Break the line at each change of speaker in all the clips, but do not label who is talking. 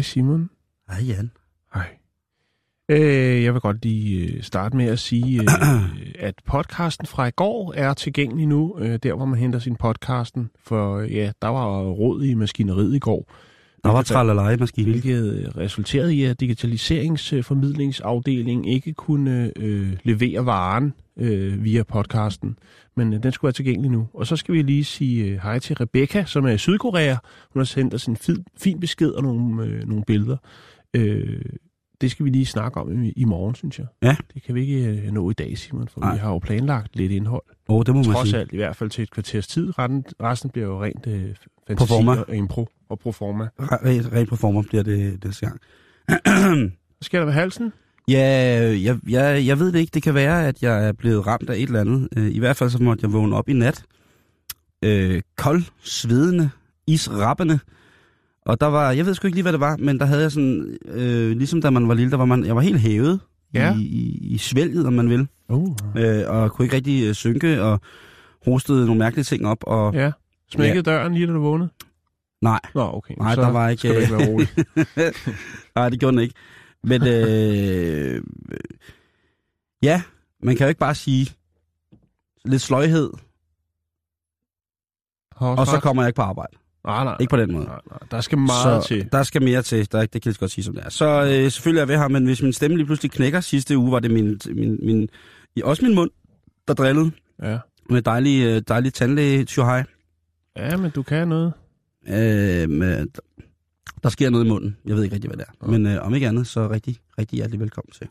Hej Simon.
Hej Jan.
Hej. Øh, jeg vil godt lige øh, starte med at sige, øh, at podcasten fra i går er tilgængelig nu, øh, der hvor man henter sin podcasten. For ja, der var råd i maskineriet i går.
Der var tralala i maskinen.
Hvilket øh, resulterede i, at digitaliseringsformidlingsafdelingen ikke kunne øh, levere varen øh, via podcasten. Men øh, den skulle være tilgængelig nu. Og så skal vi lige sige øh, hej til Rebecca, som er i Sydkorea. Hun har sendt os en fin, fin besked og nogle, øh, nogle billeder. Øh, det skal vi lige snakke om i, i morgen, synes jeg.
Ja.
Det kan vi ikke øh, nå i dag, Simon, for
Nej.
vi har jo planlagt lidt indhold.
Åh, oh, det må man
Trods
sige.
alt, i hvert fald til et kvarters tid. Resten, resten bliver jo rent øh, fantasi
Proforma.
og impro og proforma.
Rent ren performer bliver det næste gang.
Hvad sker der ved halsen?
Ja, jeg, jeg, jeg ved det ikke. Det kan være, at jeg er blevet ramt af et eller andet. Øh, I hvert fald så måtte jeg vågne op i nat. Øh, kold, svedende, israppende. Og der var, jeg ved sgu ikke lige, hvad det var, men der havde jeg sådan, øh, ligesom da man var lille, der var man, jeg var helt hævet
Ja.
i, i, i svælget, om man vil.
Uh,
Øh, og kunne ikke rigtig øh, synke, og hostede nogle mærkelige ting op. Og,
ja. Smækkede døren lige, da du vågnede?
Nej,
Nå, okay.
nej,
så
der var ikke...
skal du ikke være rolig.
Nej, det gjorde den ikke. Men øh, ja, man kan jo ikke bare sige lidt sløjhed, og så kommer jeg ikke på arbejde.
Nej, nej.
Ikke på den måde.
Nej, nej. Der skal meget
så
til.
der skal mere til. Der, det kan jeg godt sige, som det er. Så øh, selvfølgelig er jeg ved her, men hvis min stemme lige pludselig knækker sidste uge, var det min, min, min, også min mund, der drillede
Ja.
med dejlig, øh, dejlig tandlæge tjuhaj.
ja, men du kan noget.
Øh, med, der sker noget i munden. Jeg ved ikke rigtig, hvad det er.
Ja.
Men øh, om ikke andet, så rigtig, rigtig hjertelig velkommen til.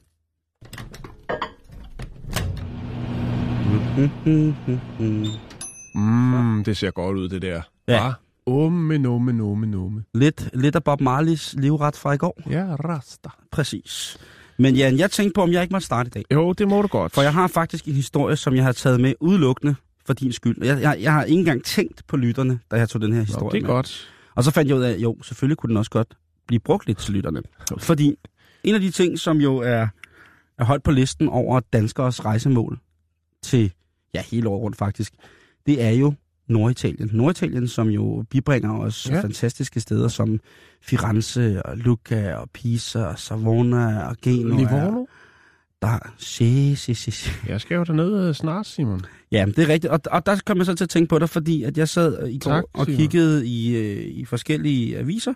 Mm, det ser godt ud, det der.
Ja.
Hva? Umme, numme, numme, numme.
Lidt, lidt af Bob Marleys livret fra i går.
Ja, rasta.
Præcis. Men Jan, jeg tænkte på, om jeg ikke måtte starte i dag.
Jo, det må du godt.
For jeg har faktisk en historie, som jeg har taget med udelukkende for din skyld. Jeg, jeg, jeg har ikke engang tænkt på lytterne, da jeg tog den her
Nå,
historie
det er
med.
godt.
Og så fandt jeg ud af, at jo, selvfølgelig kunne den også godt blive brugt lidt til lytterne. Fordi en af de ting, som jo er, er højt på listen over danskers rejsemål til, ja, hele året rundt faktisk, det er jo Norditalien. Norditalien, som jo bibringer os
Ja.
fantastiske steder som Firenze og Lucca og Pisa og Savona og Genua.
Livorno?
Der, si, si, si, si.
Jeg skal jo derned øh, snart, Simon.
Ja, det er rigtigt. Og, og der kom jeg så til at tænke på dig, fordi at jeg sad i går
Tak,
og
Simon.
kiggede i, øh, i forskellige aviser,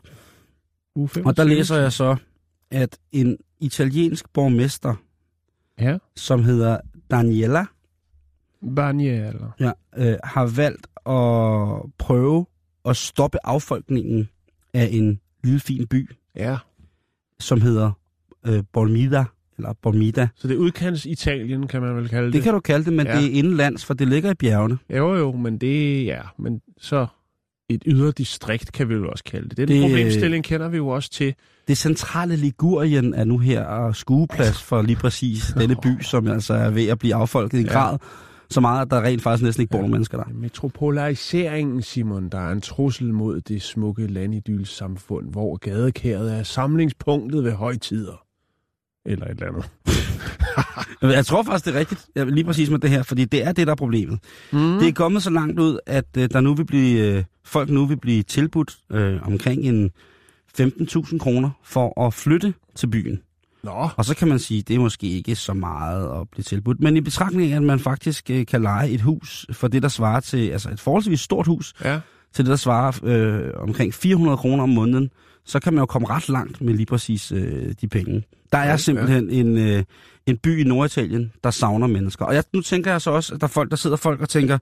Uge 25.
og der læser jeg så, at en italiensk borgmester,
Ja.
som hedder Daniela,
Barnier,
ja, øh, har valgt at prøve at stoppe affolkningen af en lille fin by,
Ja.
som hedder øh, Bormida, eller Bormida.
Så det er udkants Italien, kan man vel kalde det.
Det kan du kalde det, men
Ja.
ja. det er indenlands, for det ligger i bjergene.
Jo, jo, men det ja, men så et ydre distrikt kan vi jo også kalde det. Den
Det-
det... problemstilling kender vi jo også til.
Det centrale Ligurien er nu her og skueplads for lige præcis denne by, som altså er ved at blive affolket i en
Ja.
grad, så meget, at der rent faktisk næsten ikke bor
Ja.
nogen mennesker der.
Metropolariseringen, Simon, der er en trussel mod det smukke landidylssamfund, hvor gadekæret er samlingspunktet ved højtider. Eller et eller andet.
Jeg tror faktisk, det er rigtigt, lige præcis med det her, fordi det er det, der er problemet.
Mm.
Det er kommet så langt ud, at øh, der nu vil blive, øh, folk nu vil blive tilbudt øh, omkring en 15.000 kroner for at flytte til byen.
Nå,
Og så kan man sige, det er måske ikke så meget at blive tilbudt. Men i betragtning af, at man faktisk øh, kan lege et hus for det, der svarer til, altså et forholdsvis stort hus,
ja.
til det, der svarer øh, omkring 400 kroner om måneden, så kan man jo komme ret langt med lige præcis øh, de penge. Der er
Ja,
simpelthen en, øh, en by i Norditalien, der savner mennesker. Og jeg, nu tænker jeg så også, at der er folk, der sidder folk og tænker,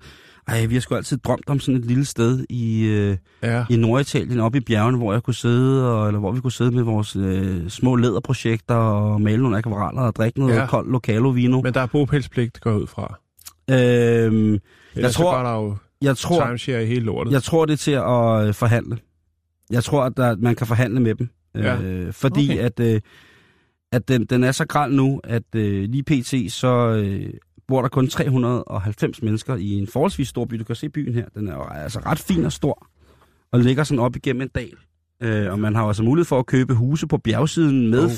ej, vi har sgu altid drømt om sådan et lille sted i, øh,
Ja.
i Norditalien, oppe i bjergene, hvor jeg kunne sidde, og, eller hvor vi kunne sidde med vores øh, små læderprojekter og male nogle akvareller og drikke noget
Ja.
ja. koldt lokalo vino.
Men der er bopælspligt, går jeg ud fra.
Øhm,
Ellers
tror-
så går der jo
jeg tror,
timeshare i hele lortet.
Jeg tror, det er til at øh, forhandle. Jeg tror, at der, man kan forhandle med dem.
Ja.
Øh, fordi
Okay.
at, øh, at den, den er så gral nu, at øh, lige pt. så øh, bor der kun 390 mennesker i en forholdsvis stor by. Du kan se byen her. Den er jo altså ret fin og stor. Og ligger sådan op igennem en dal. Øh, og man har også mulighed for at købe huse på bjergsiden med
Oh,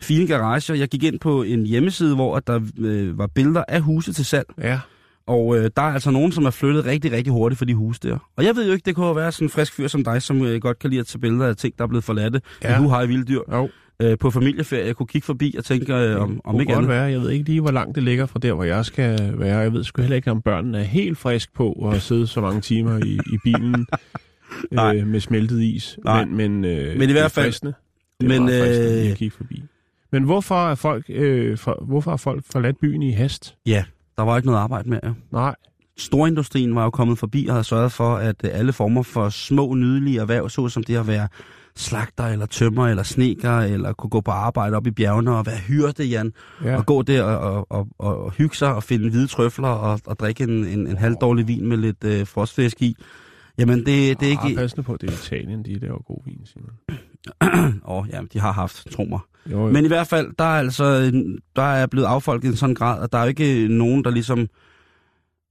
fine garager. Jeg gik ind på en hjemmeside, hvor at der øh, var billeder af huse til salg.
Ja,
Og øh, der er altså nogen, som er flyttet rigtig, rigtig hurtigt for de huse der. Og jeg ved jo ikke, det kunne være sådan en frisk fyr som dig, som øh, godt kan lide at tage billeder af ting, der er blevet forladte.
Ja.
Ja. Du har i vilde dyr.
jo.
Øh, på familieferie, jeg kunne kigge forbi og tænke, øh, om, om ikke andet.
være. Jeg ved ikke lige, hvor langt det ligger fra der, hvor jeg skal være. Jeg ved sgu heller ikke, om børnene er helt frisk på at sidde så mange timer i, i bilen
Nej.
øh, med smeltet is.
Nej.
Men, men, øh,
Men i hvert fald-
Det er er
Men,
meget fristende lige
øh,
at kigge forbi. Men hvorfor er folk, øh, for, hvorfor har folk forladt byen i hast?
Ja, der var ikke noget arbejde med. Ja.
Nej,
Storindustrien var jo kommet forbi og havde sørget for, at øh, alle former for små, nydelige erhverv, såsom det at være slagter eller tømmer eller sneker, eller kunne gå på arbejde op i bjergene og være hyrde, Jan,
ja.
og gå der og, og, og, og hygge sig og finde hvide trøfler og, og drikke en, en, en halvdårlig vin med lidt øh, frostfisk i. Jamen, det, det er
Ah,
ikke...
passende på, det er Italien, de laver god vin, Simon.
Åh, oh, ja, de har haft, tro mig.
Jo, jo.
Men i hvert fald, der er altså der er blevet affolket i en sådan grad, at der er ikke nogen, der ligesom...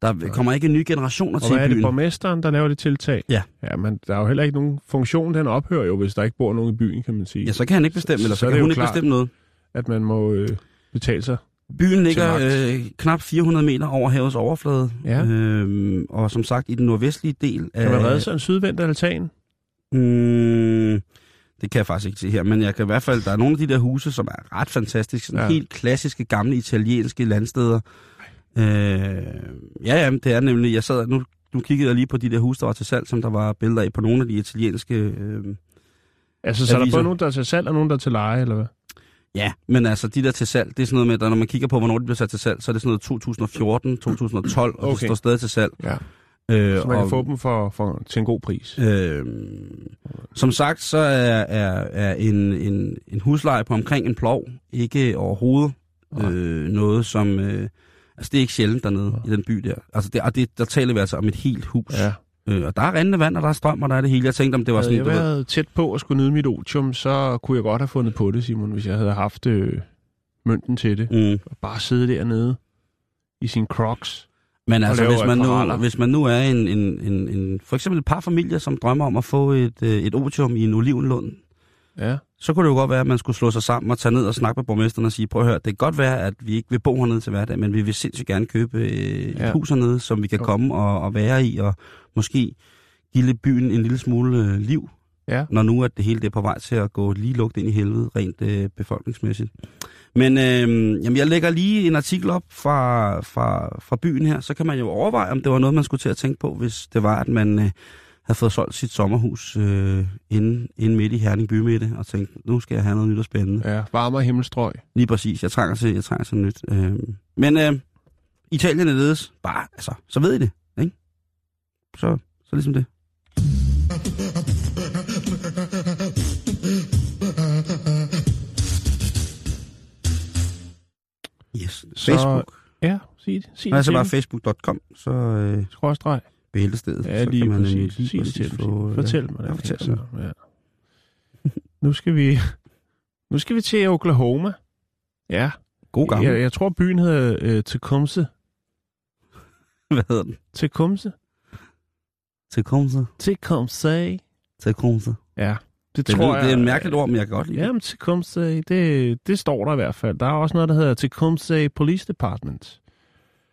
Der kommer ikke nye generationer
og
til
hvad er det,
byen.
borgmesteren, der laver det tiltag?
Ja.
Ja, men der er jo heller ikke nogen funktion, den ophører jo, hvis der ikke bor nogen i byen, kan man sige.
Ja, så kan han ikke bestemme,
Så-
eller så,
så
kan hun ikke
klart.
bestemme noget.
At man må øh, betale sig.
Byen ligger øh, knap 400 meter over havets overflade.
Ja.
Øhm, og som sagt, i den nordvestlige del af...
Kan man redde sig en sydvendt altan?
Mm, det kan jeg faktisk ikke se her, men jeg kan i hvert fald, der er nogle af de der huse, som er ret fantastiske. Sådan
Ja.
helt klassiske, gamle italienske landsteder. Øh, ja, ja, det er nemlig, jeg sad, nu, nu kiggede jeg lige på de der huse, der var til salg, som der var billeder af på nogle af de italienske... Øh,
Altså, så er der både nogen, der er til salg, og nogen, der er til leje, eller hvad?
ja, men altså de der til salg, det er sådan noget med, at når man kigger på, hvornår de bliver sat til salg, så er det sådan noget 2014, 2012, og
Okay.
det står stadig til salg.
Ja.
Øh,
Så man kan
og-
få dem for, for, til en god pris.
Øh, som sagt, så er, er, er en, en, en husleje på omkring en plov ikke overhovedet øh, noget, som... Øh, altså, det er ikke sjældent dernede i den by der. Altså, det, og det, der taler vi altså om et helt hus.
Ja.
Øh, og der er rindende vand, og der er strøm, og der er det hele. Jeg tænkte, om det var
Havde
sådan...
jeg
du ved-
været tæt på at skulle nyde mit otium, så kunne jeg godt have fundet på det, Simon, hvis jeg havde haft øh, mønten til det.
Mm.
Og bare sidde dernede i sin crocs.
Men altså, hvis man, nu, hvis man nu er en, en, en, en... For eksempel et par familier, som drømmer om at få et, øh, et otium i en olivenlund,
Ja.
så kunne det jo godt være, at man skulle slå sig sammen og tage ned og snakke med borgmesteren og sige, prøv at høre, det kan godt være, at vi ikke vil bo hernede til hverdag, men vi vil sindssygt gerne købe øh, et
Ja.
hus hernede, som vi kan
Jo.
komme og, og være i, og måske give byen en lille smule øh, liv,
Ja.
når nu at det hele det er på vej til at gå lige lugt ind i helvede, rent øh, befolkningsmæssigt. Men øh, jamen, jeg lægger lige en artikel op fra, fra, fra byen her, så kan man jo overveje, om det var noget, man skulle til at tænke på, hvis det var, at man øh, havde fået solgt sit sommerhus øh, inde, inde midt i Herning bymidte, og tænkte, nu skal jeg have noget nyt og spændende.
Ja, varmere himmelstrøg.
Lige præcis, jeg trænger til, jeg trænger til nyt. Øh, men øh, Italien er ledes, bare, altså, så ved I det, ikke? Så, så ligesom det.
Så-
Facebook.
Ja, sig det. Sig
Så, altså
det
bare facebook.com, så øh.
Skråstreg.
bæltestedet.
Ja,
så
lige
kan man
præcis.
nemlig lige
Sig det til
få, øh,
Fortæl mig det.
ja, fortæl
så.
mig.
Ja. Nu skal vi... Nu skal vi til Oklahoma. Ja.
God gammel.
Jeg, jeg tror, byen hedder øh, Tecumseh.
Hvad hedder den?
Tecumseh?
Tecumseh.
Tecumseh.
Tecumseh.
Ja, det,
Det,
tror
lyder,
jeg...
det er en mærkeligt ord, men jeg kan godt lide det.
Jamen, Tecumseh, det, det står der i hvert fald. Der er også noget, der hedder Tecumseh Police Department.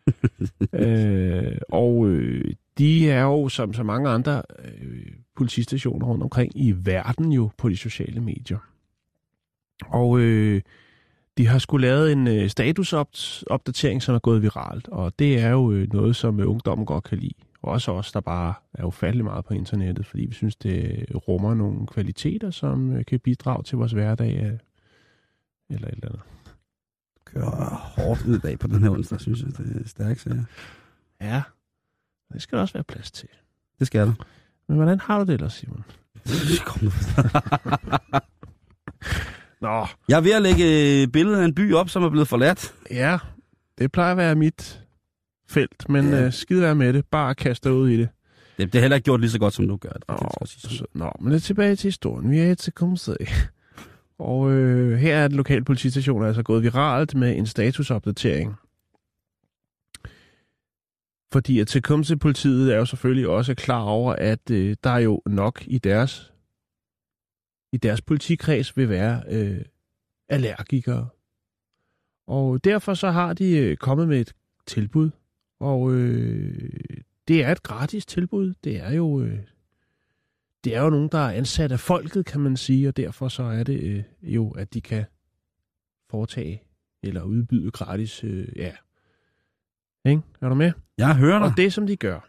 øh, og øh, de er jo, som så mange andre øh, politistationer rundt omkring i verden jo på de sociale medier. Og øh, de har skulle lavet en øh, statusopdatering, som er gået viralt, og det er jo øh, noget, som øh, ungdommen godt kan lide. Også os, der bare er ufattelig meget på internettet, fordi vi synes, det rummer nogle kvaliteter, som øh, kan bidrage til vores hverdag. øh, Eller et eller andet.
Kører hårdt ud dag på den her onsdag, synes jeg. Det er stærkt, så
Ja, det skal der også være plads til.
Det skal der.
Men hvordan har du det ellers, Simon?
Kom nu.
Nå,
Jeg er ved at lægge et billede af en by op, som er blevet forladt.
ja, det plejer at være mit felt, men
Ja.
øh, skide være med det. Bare kaste dig ud i det.
Det, det er heller ikke gjort lige så godt, som du gør det.
Nå,
det
nå, men lidt tilbage til historien. Vi er til Kumsø. Og øh, her er den lokale politistation altså gået viralt med en statusopdatering. Fordi at Tecumseh politiet er jo selvfølgelig også klar over, at øh, der er jo nok i deres i deres politikreds vil være øh, allergikere. Og derfor så har de øh, kommet med et tilbud. Og øh, det er et gratis tilbud. Det er jo øh, det er jo nogen, der er ansat af folket, kan man sige, og derfor så er det øh, jo, at de kan foretage eller udbyde gratis, øh, ja. Ikke? Er du med?
Jeg hører dig.
Og det, som de gør,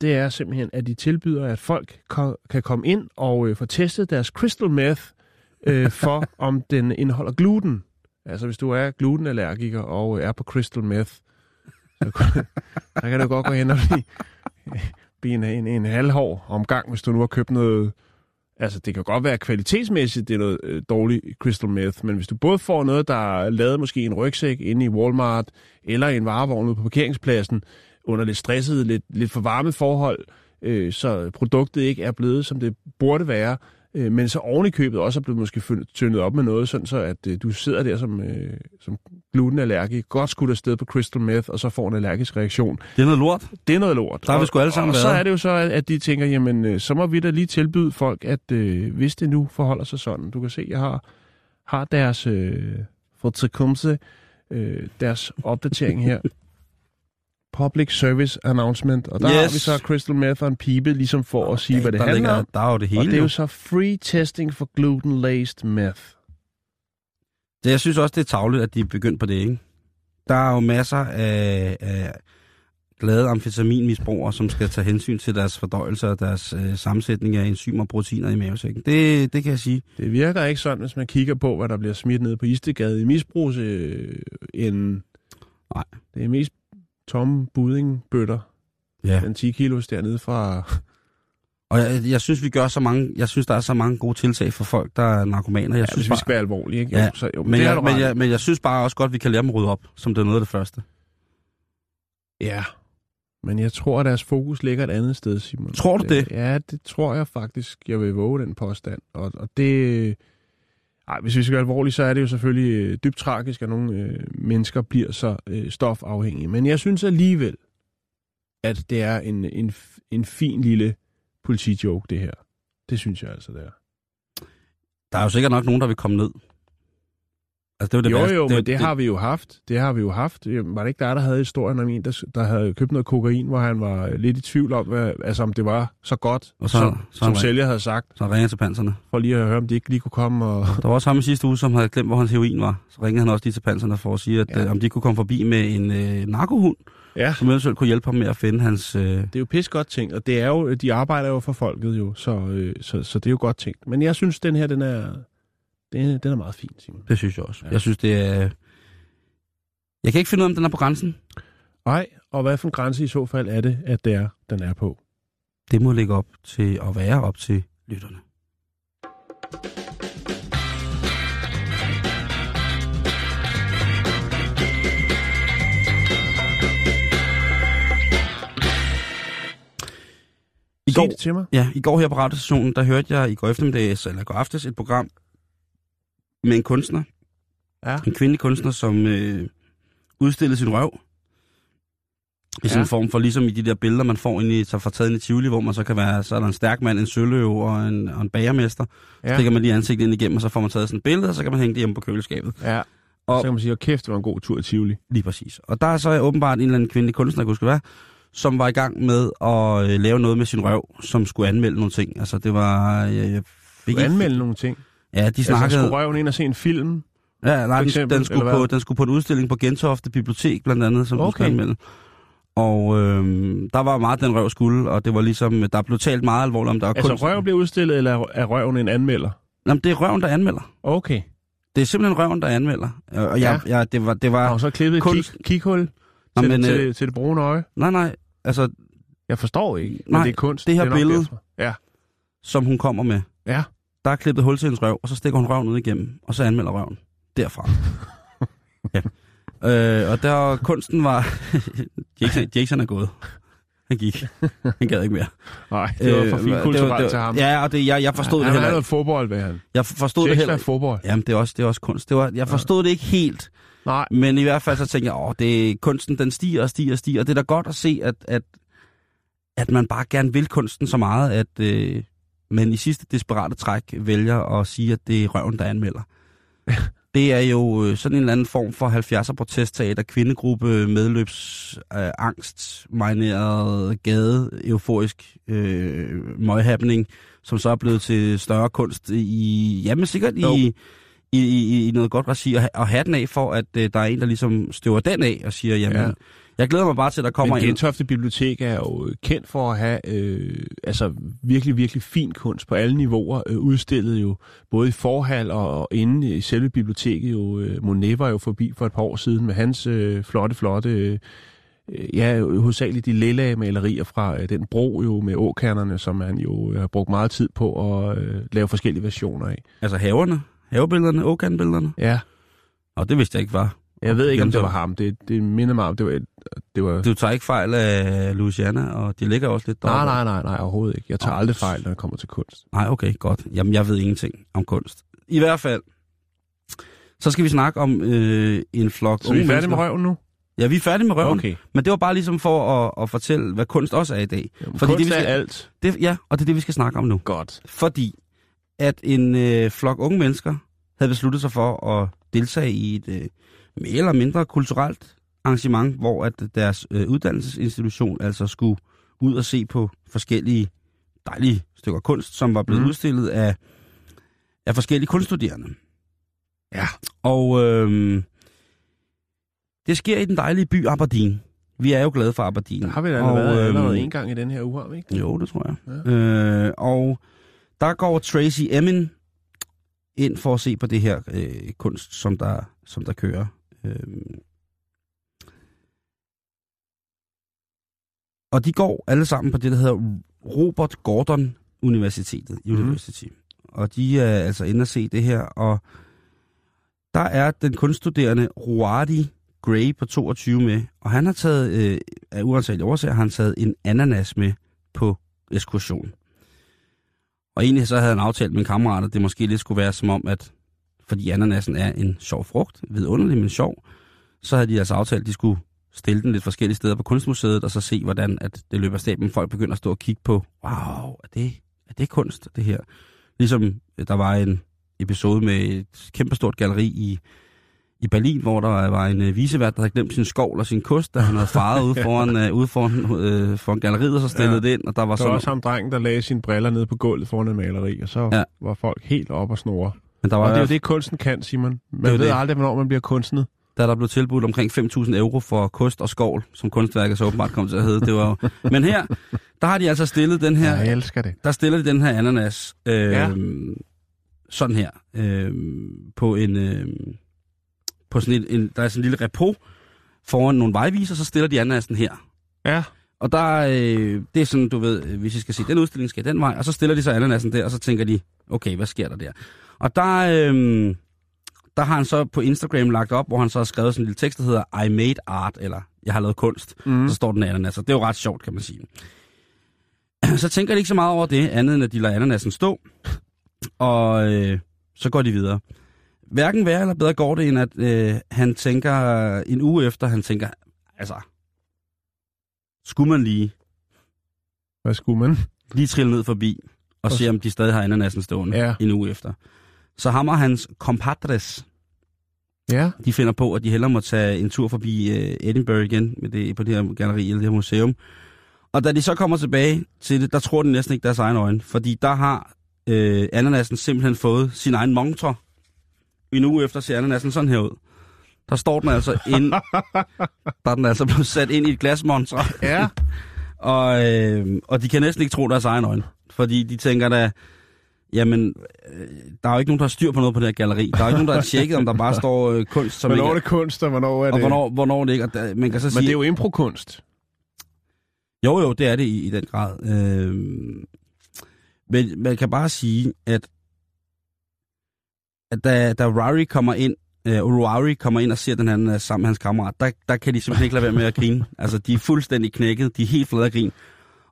det er simpelthen, at de tilbyder, at folk ko- kan komme ind og øh, få testet deres crystal meth øh, for, om den indeholder gluten. Altså, hvis du er glutenallergiker og øh, er på crystal meth, der kan- så det godt gå hen og blive, blive en, en, en halvhård omgang, hvis du nu har købt noget... Altså, det kan godt være kvalitetsmæssigt, det er noget øh, dårligt crystal meth, men hvis du både får noget, der er lavet måske i en rygsæk inde i Walmart, eller en varevogn ude på parkeringspladsen, under lidt stressede, lidt, lidt for varme forhold, øh, så produktet ikke er blevet, som det burde være, øh, men så oven i købet også er blevet måske tyndet op med noget, sådan så at øh, du sidder der som, øh, som glutenallergiker, godt skudt afsted på crystal meth, og så får en allergisk reaktion.
Det er noget lort.
Det er noget lort.
Der har vi
Og-
sgu alle sammen
Og så
været.
er det jo så, at de tænker, jamen, øh, så må vi da lige tilbyde folk, at øh, hvis det nu forholder sig sådan, du kan se, jeg har, har deres, øh, for Tecumseh, øh, deres opdatering her. Public Service Announcement, og der yes. har vi så Crystal Meth og en pibe, ligesom for at sige, hvad det handler
ligger,
om.
Der er jo det hele.
Og det er
jo.
jo så free testing for gluten-laced meth.
Det, jeg synes også, det er tavligt, at de er begyndt på det, ikke? Der er jo masser af, af glade amfetaminmisbrugere, som skal tage hensyn til deres fordøjelse og deres øh, sammensætning af enzymer og proteiner i mavesækken. Det, det kan jeg sige.
Det virker ikke sådan, hvis man kigger på, hvad der bliver smidt ned på Istegade i misbrugs øh, en...
Nej.
Det er mest tomme buddingbøtter,
Ja.
den 10 kilos dernede fra...
Og jeg, jeg synes, vi gør så mange, jeg synes, der er så mange gode tiltag for folk, der er narkomaner. Jeg
Ja,
synes
vi
bare,
skal være alvorlige, ikke?
Ja,
Jo, så, jo,
men,
har
jeg, men, jeg, men jeg synes bare også godt, vi kan lære dem at rydde op, som det er noget af det første.
Ja, men jeg tror, at deres fokus ligger et andet sted, Simon.
Tror du det?
Ja, det tror jeg faktisk, jeg vil våge den påstand. Og, og det... Ej, hvis vi skal være alvorlige, så er det jo selvfølgelig øh, dybt tragisk, at nogle øh, mennesker bliver så øh, stofafhængige. Men jeg synes alligevel, at det er en, en, en fin lille politijoke, det her. Det synes jeg altså, det er.
Der er jo sikkert nok nogen, der vil komme ned. Altså, det jo det
jo,
værste.
jo, men det, det har vi jo haft. Det har vi jo haft. Var det ikke der, der havde historien om en, der, der havde købt noget kokain, hvor han var øh, lidt i tvivl om, hvad, altså, om det var så godt,
Og så-
som,
så
som
var-
sælger havde sagt,
Så ringer jeg til panserne.
for lige at høre, om de ikke lige kunne komme og...
Der var også ham i sidste uge, som havde glemt, hvor hans heroin var. Så ringede han også lige til panserne for at sige, at
Ja.
øh, om de kunne komme forbi med en øh, narkohund,
Ja,
som eventuelt kunne hjælpe ham med at finde hans... Øh,
det er jo pis godt tænkt, og det er jo, de arbejder jo for folket jo, så, øh, så, så det er jo godt tænkt. Men jeg synes, den her, den er, den, den er meget fin, Simon.
det synes jeg også.
Ja.
Jeg synes, det er... Jeg kan ikke finde ud af, om den er på grænsen.
Nej, og hvad for en grænse i så fald er det, at det er, den er på?
Det må ligge op til at være op til lytterne. I går,
det til mig.
ja, I går her på radiostationen, der hørte jeg i går eftermiddags, eller går aftes, et program med en kunstner.
Ja.
En kvindelig kunstner, som øh, udstillede sin røv. I sådan
Ja.
en form for, ligesom i de der billeder, man får ind i, så får taget i Tivoli, hvor man så kan være, så er der en stærk mand, en søløv og en, og en bagermester. Ja. Så stikker man lige ansigtet ind igennem, og så får man taget sådan et billede, og så kan man hænge det hjemme på køleskabet.
ja.
Og-
så kan man sige, at kæft, det var en god tur i Tivoli.
Lige præcis. Og der er så åbenbart en eller anden kvindelig kunstner, kunne være, som var i gang med at øh, lave noget med sin røv, som skulle anmelde nogle ting. Altså det var... Jeg, jeg fik
Du anmelde nogle ting.
Ja, de
Altså,
snakkede...
skulle røven ind og se en film?
Ja, nej,
eksempel,
den, skulle på, den skulle på en udstilling på Gentofte Bibliotek, blandt andet, som okay. Skulle anmelde. Og øh, der var meget den røv skulle, og det var ligesom, der blev talt meget alvorligt om, der
Altså
kunsten.
røven bliver udstillet, eller er røven en anmelder?
Jamen, det er røven, der anmelder.
Okay.
Det er simpelthen røven, der anmelder. Og jeg, ja. jeg, det var, det var,
Og så klippet et
kunst-
kig, kighul
Nå,
til,
men,
til,
øh,
det, til det brune øje.
nej, nej, altså,
Jeg forstår ikke, men
nej,
det er kunst.
det her
er nok
billede-
derfor. Ja,
som hun kommer med.
ja.
Der er klippet hul til hendes røv, og så stikker hun røven ud igennem, og så anmelder røven. Derfra. ja. Øh, og der kunsten var... Jackson, Jackson er gået. Han gik. Han gad ikke mere.
Nej, det var for
Øh,
fint
det
kulturelt
var- det var-
til ham.
Ja, og det, jeg, jeg forstod
han,
det heller
Han er
ikke.
noget fodbold, hvad han.
Jeg forstod det
Jackson
heller
er
ikke.
fodbold.
Jamen, det er også, det er også kunst. Det var, jeg forstod det ikke helt.
Nej,
Men i hvert fald så tænkte jeg, åh, det, kunsten den stiger og stiger og stiger. Og det er da godt at se, at, at, at man bare gerne vil kunsten så meget, at øh, man i sidste desperate træk vælger at sige, at det er røven, der anmelder. Det er jo øh, sådan en eller anden form for 70'er protestteater, kvindegruppe, medløbs, øh, angst, marineret, gade, euforisk øh, møghappening, som så er blevet til større kunst i, jamen sikkert i, i, i, i noget godt regi, og, og hatten af for, at øh, der er en, der ligesom støver den af og siger, jamen,
Ja.
Jeg glæder mig bare til, at der kommer
men
en.
Gentofte Bibliotek er jo øh, kendt for at have øh, altså virkelig, virkelig fin kunst på alle niveauer, øh, udstillet jo både i forhal og, og inde i selve biblioteket. Jo, øh, Monet var jo forbi for et par år siden med hans øh, flotte, flotte, øh, ja, hovedsageligt de lilla malerier fra øh, den bro jo med åkernerne, som han jo øh, har brugt meget tid på at øh, lave forskellige versioner af.
Altså haverne, havebillederne, åkandbillederne.
Ja,
Og det vidste jeg ikke var.
jeg ved ikke, om det var ham. Det, det minder mig om, det var... et- Det var
Du tager ikke fejl af Louisiana, og de ligger også lidt
nej,
deroppe.
nej, nej, nej, overhovedet ikke. Jeg tager aldrig fejl, når det kommer til kunst.
Nej, okay, godt. Jamen, jeg ved ingenting om kunst. I hvert fald, så skal vi snakke om øh, en flok
Så vi er færdige med røven nu?
Ja, vi er færdige med røven.
Okay.
Men det var bare ligesom for at, at fortælle, hvad kunst også er i dag.
Jamen,
Fordi
kunst
det, vi
er
skal-
alt.
Det, ja, og det er det, vi skal snakke om nu.
Godt.
Fordi at en øh, flok unge mennesker havde besluttet sig for at deltage i et øh, mere eller mindre kulturelt arrangement, hvor at deres øh, uddannelsesinstitution altså skulle ud og se på forskellige dejlige stykker kunst, som var blevet mm. udstillet af, af forskellige kunststuderende.
Ja.
Og øh, det sker i den dejlige by Aberdeen. Vi er jo glade for Aberdeen.
Der har vi da
Og,
været
øhm,
allerede en gang i den her uge, har vi ikke?
jo, det tror jeg.
Ja.
Øh, og der går Tracy Emin ind for at se på det her øh, kunst, som der, som der kører. Øh, og de går alle sammen på det, der hedder Robert Gordon Universitetet. University. Mm. Og de er altså inde at se det her, og der er den kunststuderende Roardi Gray på 22 med, og han har taget, øh, af uansagelige årsager, har han taget en ananas med på ekskursion. Og egentlig så havde han aftalt med en kammerat, at det måske lidt skulle være som om, at fordi ananasen er en sjov frugt, vidunderlig, men sjov, så havde de altså aftalt, at de skulle stille den lidt forskellige steder på Kunstmuseet, og så se, hvordan at det løber staben. Folk begynder at stå og kigge på, wow, er det, er det kunst, det her? Ligesom øh, der var en episode med et kæmpestort galleri i, i Berlin, hvor der var en øh, visevært, der havde glemt sin skovl og sin kost, da han havde faret ude foran, øh, ude foran, øh, foran galleriet, og så stillede
Ja.
det ind, og der var
Der var
sådan...
også ham drengen, der lagde sine briller nede på gulvet foran en maleri, og så
Ja.
var folk helt op og snore.
Men der var
Og det er jo
det,
kunsten kan, Simon. Man ved
det.
aldrig, hvornår man bliver kunstnet.
Da der blev tilbudt omkring 5.000 euro for kost og skovl, som kunstværket så åbenbart kom til at hedde. Det var. Men her, der har de altså stillet den her...
Jeg elsker det.
der stiller de den her ananas øh,
Ja.
sådan her øh, på en øh, på sådan en, en der er sådan en lille repo foran nogle vejviser, så stiller de ananasen her.
Ja.
Og der øh, det er sådan, du ved, øh, hvis I skal se den udstilling, skal den vej, og så stiller de så ananasen der, og så tænker de, okay, hvad sker der der? Og der, øh, der har han så på Instagram lagt op, hvor han så har skrevet sådan en lille tekst, der hedder I made art, eller jeg har lavet kunst.
Mm.
Så står den ananas, og det er jo ret sjovt, kan man sige. Så tænker de ikke så meget over det, andet end at de lader ananasen stå, og øh, så går de videre. Hverken værre eller bedre går det, end at øh, han tænker en uge efter, han tænker, altså, skulle man lige,
Hvad skulle man?
lige trille ned forbi og se, om de stadig har ananasen stående
Ja.
en uge efter. Så ham og hans compadres,
Ja.
de finder på, at de hellere må tage en tur forbi øh, Edinburgh igen med det, på det her galleri eller det her museum. Og da de så kommer tilbage til det, der tror de næsten ikke deres egen øjne, fordi der har øh, ananasen simpelthen fået sin egen montre. En uge efter ser ananasen sådan her ud. der står den altså ind, der er den altså blevet sat ind i et glasmonster.
Ja.
Og, øh, og de kan næsten ikke tro deres egen øjne. Fordi de tænker da, jamen, øh, der er jo ikke nogen, der har styr på noget på det her galleri. Der er jo ikke nogen, der har tjekket, om der bare står øh, kunst, som
Hvornår er
ikke
det kunst, og hvornår er
og
det...
hvornår, hvornår det ikke. Og der, man kan så
Men
sige,
det er jo improkunst.
Jo, jo, det er det i, i den grad. Øh, men man kan bare sige, at, at da, da Rari kommer ind, øh, Rari kommer ind og ser den anden øh, sammen med hans kammerat, der, der kan de simpelthen ikke lade være med at grine. Altså, de er fuldstændig knækket, de er helt flade af grin.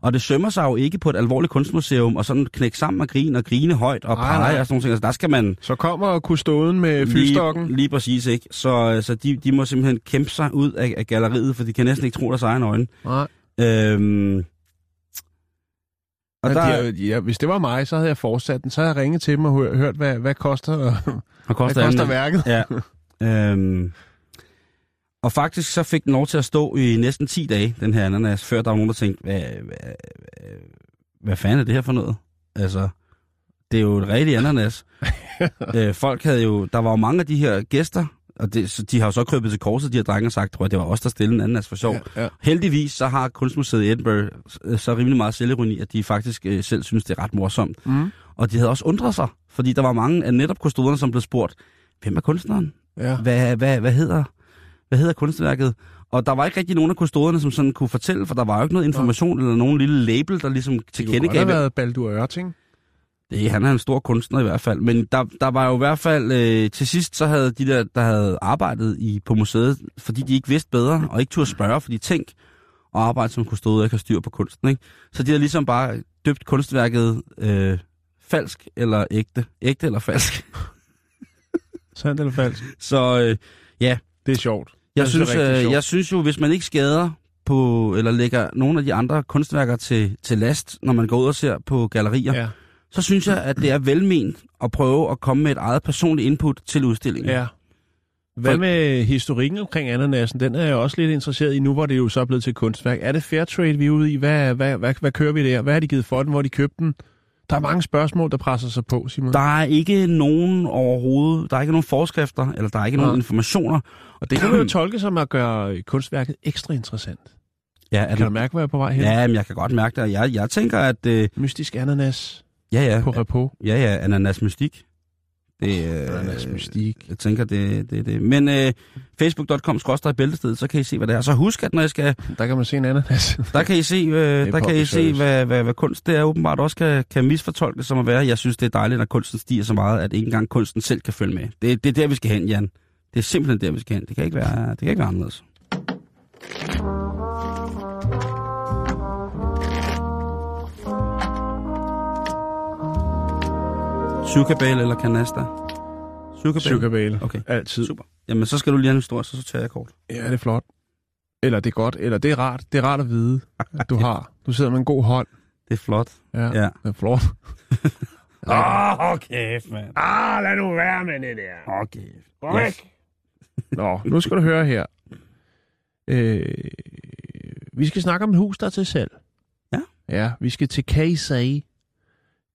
Og det sømmer sig jo ikke på et alvorligt kunstmuseum, og sådan knække sammen og grine og grine højt og pege og sådan nogle ting. Altså, der skal man
Så kommer kustoden med fyrstokken.
lige, lige præcis ikke. Så, så de, de må simpelthen kæmpe sig ud af, af galleriet, for de kan næsten ikke tro deres egen øjne.
Nej.
Øhm, og
Og
der,
de, ja, hvis det var mig, så havde jeg fortsat den. Så havde jeg ringet til dem og hørt, hvad, hvad koster,
og
hvad
koster,
koster
han-
værket.
Ja. øhm, og faktisk så fik den lov til at stå i næsten 10 dage, den her ananas, før der var nogen, der tænkte, hvad, hvad, hvad, fanden er det her for noget? Altså, det er jo et rigtigt ananas. øh, folk havde jo, der var jo mange af de her gæster, og det, så de har jo så krøbet til korset, de her drenge, og sagt, tror jeg, det var os, der stillede en ananas for sjov.
Ja, ja.
Heldigvis så har Kunstmuseet i Edinburgh øh, så rimelig meget selvironi, at de faktisk øh, selv synes, det er ret morsomt.
Mm.
Og de havde også undret sig, fordi der var mange af netop kustoderne, som blev spurgt, hvem er kunstneren?
ja.
Hvad, hvad, hvad, hedder, hvad hedder kunstværket? Og der var ikke rigtig nogen af kustoderne, som sådan kunne fortælle, for der var jo ikke noget information eller nogen lille label, der ligesom
Det kunne godt
tilkendegav,
have været Baldur Ørting.
det, han er en stor kunstner i hvert fald. Men der, der var jo i hvert fald, øh, til sidst så havde de der, der havde arbejdet i, på museet, fordi de ikke vidste bedre, og ikke turde spørge, fordi tænk og arbejde som kustode og ikke har styr på kunsten. Ikke? Så de havde ligesom bare døbt kunstværket øh, falsk eller ægte. Ægte eller falsk.
Sandt eller falsk?
Så øh,
Det er sjovt.
Jeg,
Jeg synes,
synes, øh, jeg synes jo, hvis man ikke skader på, eller lægger nogle af de andre kunstværker til, til last, når man går ud og ser på gallerier,
Ja.
så synes jeg, at det er velment at prøve at komme med et eget personligt input til udstillingen.
ja. Hvad
Folk-
med historikken omkring ananasen? Den er jeg også lidt interesseret i nu, hvor det jo så er blevet til kunstværk. Er det fair trade, vi er ude i? Hvad, hvad, hvad, hvad kører vi der? Hvad har de givet for den? Hvor de købt den? Der er mange spørgsmål, der presser sig på, Simon.
Der er ikke nogen overhovedet, der er ikke nogen forskrifter, eller der er ikke nogen
Nej.
informationer. Og
Det kan jo tolke som at gøre kunstværket ekstra interessant.
ja, er
Kan du mærke, hvor jeg er på vej hen?
ja, men jeg kan godt mærke det. Jeg, jeg tænker, at... Øh,
Mystisk ananas
ja, ja,
på repos.
ja, ja, ananas mystik. Det, øh,
mystik.
Jeg tænker, det det, det. Men øh, facebook.com bæltested, så kan I se, hvad det er. Så husk, at når jeg skal,
Der kan man se en ananas.
der kan I se, øh, der kan I se hvad, hvad, hvad kunst det er åbenbart også kan, kan misfortolkes som at være. Jeg synes, det er dejligt, når kunsten stiger så meget, at ikke engang kunsten selv kan følge med. Det, det er der, vi skal hen, Jan. Det er simpelthen der, vi skal hen. Det kan ikke være, det kan ikke være anderledes. Sukabale eller kanasta? Sukabale.
Sukkerbale.
Okay.
Altid.
Super. Jamen, så skal du lige have en historie, så sorterer jeg kort.
Ja, det er flot. Eller det er godt, eller det er rart. Det er rart at vide, at du har. Du sidder med en god hånd.
Det er flot.
Ja,
Ja.
det er flot.
Åh, oh, okay, mand.
Ah, lad nu være med det der.
Okay.
Yes. Nå, nu skal du høre her. Øh, vi skal snakke om et hus, der er til salg.
Ja.
Ja, vi skal til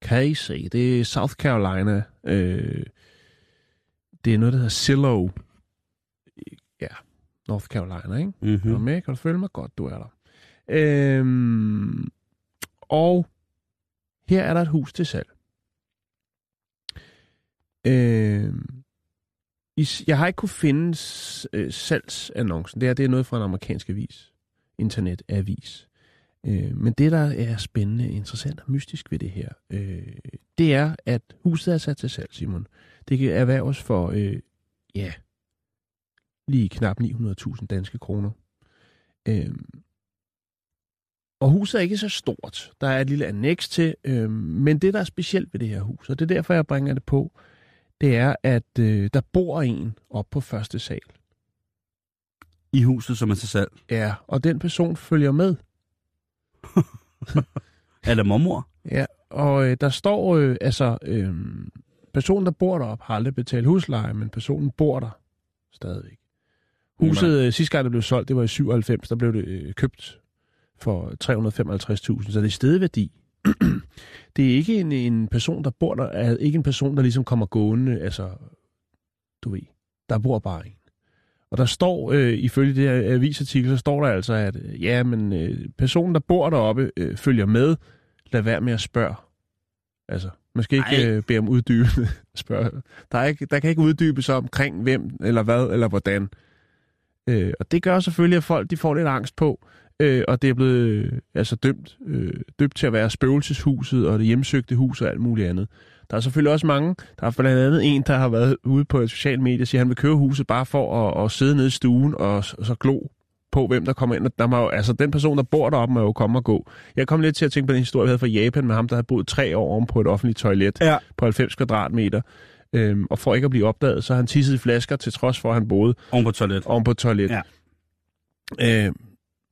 Casey. Casey, det er South Carolina. Øh, det er noget, der hedder Silo. Ja, North Carolina, ikke? Mm. Er du
Mm-hmm.
med? Kan du følge mig? Godt, du er der. Øhm, og her er der et hus til salg. Øhm, i, jeg har ikke kunne finde øh, salgsannoncen. Det, her, det er noget fra en amerikansk avis. Internetavis. Øh, men det, der er spændende, interessant og mystisk ved det her, øh, det er, at huset er sat til salg, Simon. Det kan erhverves for, øh, ja, lige knap 900.000 danske kroner. Øhm, og huset er ikke så stort. Der er et lille annex til, øhm, men det, der er specielt ved det her hus, og det er derfor, jeg bringer det på, det er, at øh, der bor en op på første sal.
I huset, som er til salg.
Ja, og den person følger med.
Er det mormor?
Ja, og øh, der står, øh, altså, øh, personen, der bor deroppe, har aldrig betalt husleje, men personen bor der stadigvæk. Huset, øh, sidste gang det blev solgt, det var i 97, der blev det øh, købt for 355.000, så det er stadig værdi. det er ikke en, en person, der bor der, er ikke en person, der ligesom kommer gående, altså, du ved, der bor bare en. Og der står, øh, ifølge det her avisartikel, så står der altså, at øh, ja, men øh, personen, der bor deroppe, øh, følger med. Lad være med at spørge. Altså, man skal ikke
Ej.
øh, bede om uddybende spørg. Der, er ikke, der kan ikke uddybes omkring hvem, eller hvad, eller hvordan. Øh, og det gør selvfølgelig, at folk de får lidt angst på, øh, og det er blevet øh, altså dømt, øh, døbt til at være spøgelseshuset og det hjemsøgte hus og alt muligt andet. Der er selvfølgelig også mange, der er blandt andet en, der har været ude på et socialt medie og siger, at han vil købe huset bare for at, at sidde nede i stuen og, og så glo på, hvem der kommer ind. Der må, jo- altså, den person, der bor deroppe, må jo komme og gå. Jeg kom lidt til at tænke på den historie, vi havde fra Japan med ham, der havde boet tre år oven på et offentligt toilet
Ja.
på 90 kvadratmeter. Øhm, og for ikke at blive opdaget, så har han tisset i flasker, til trods for, at han boede
Oven på toilet.
oven på et toilet.
Ja.
Øh,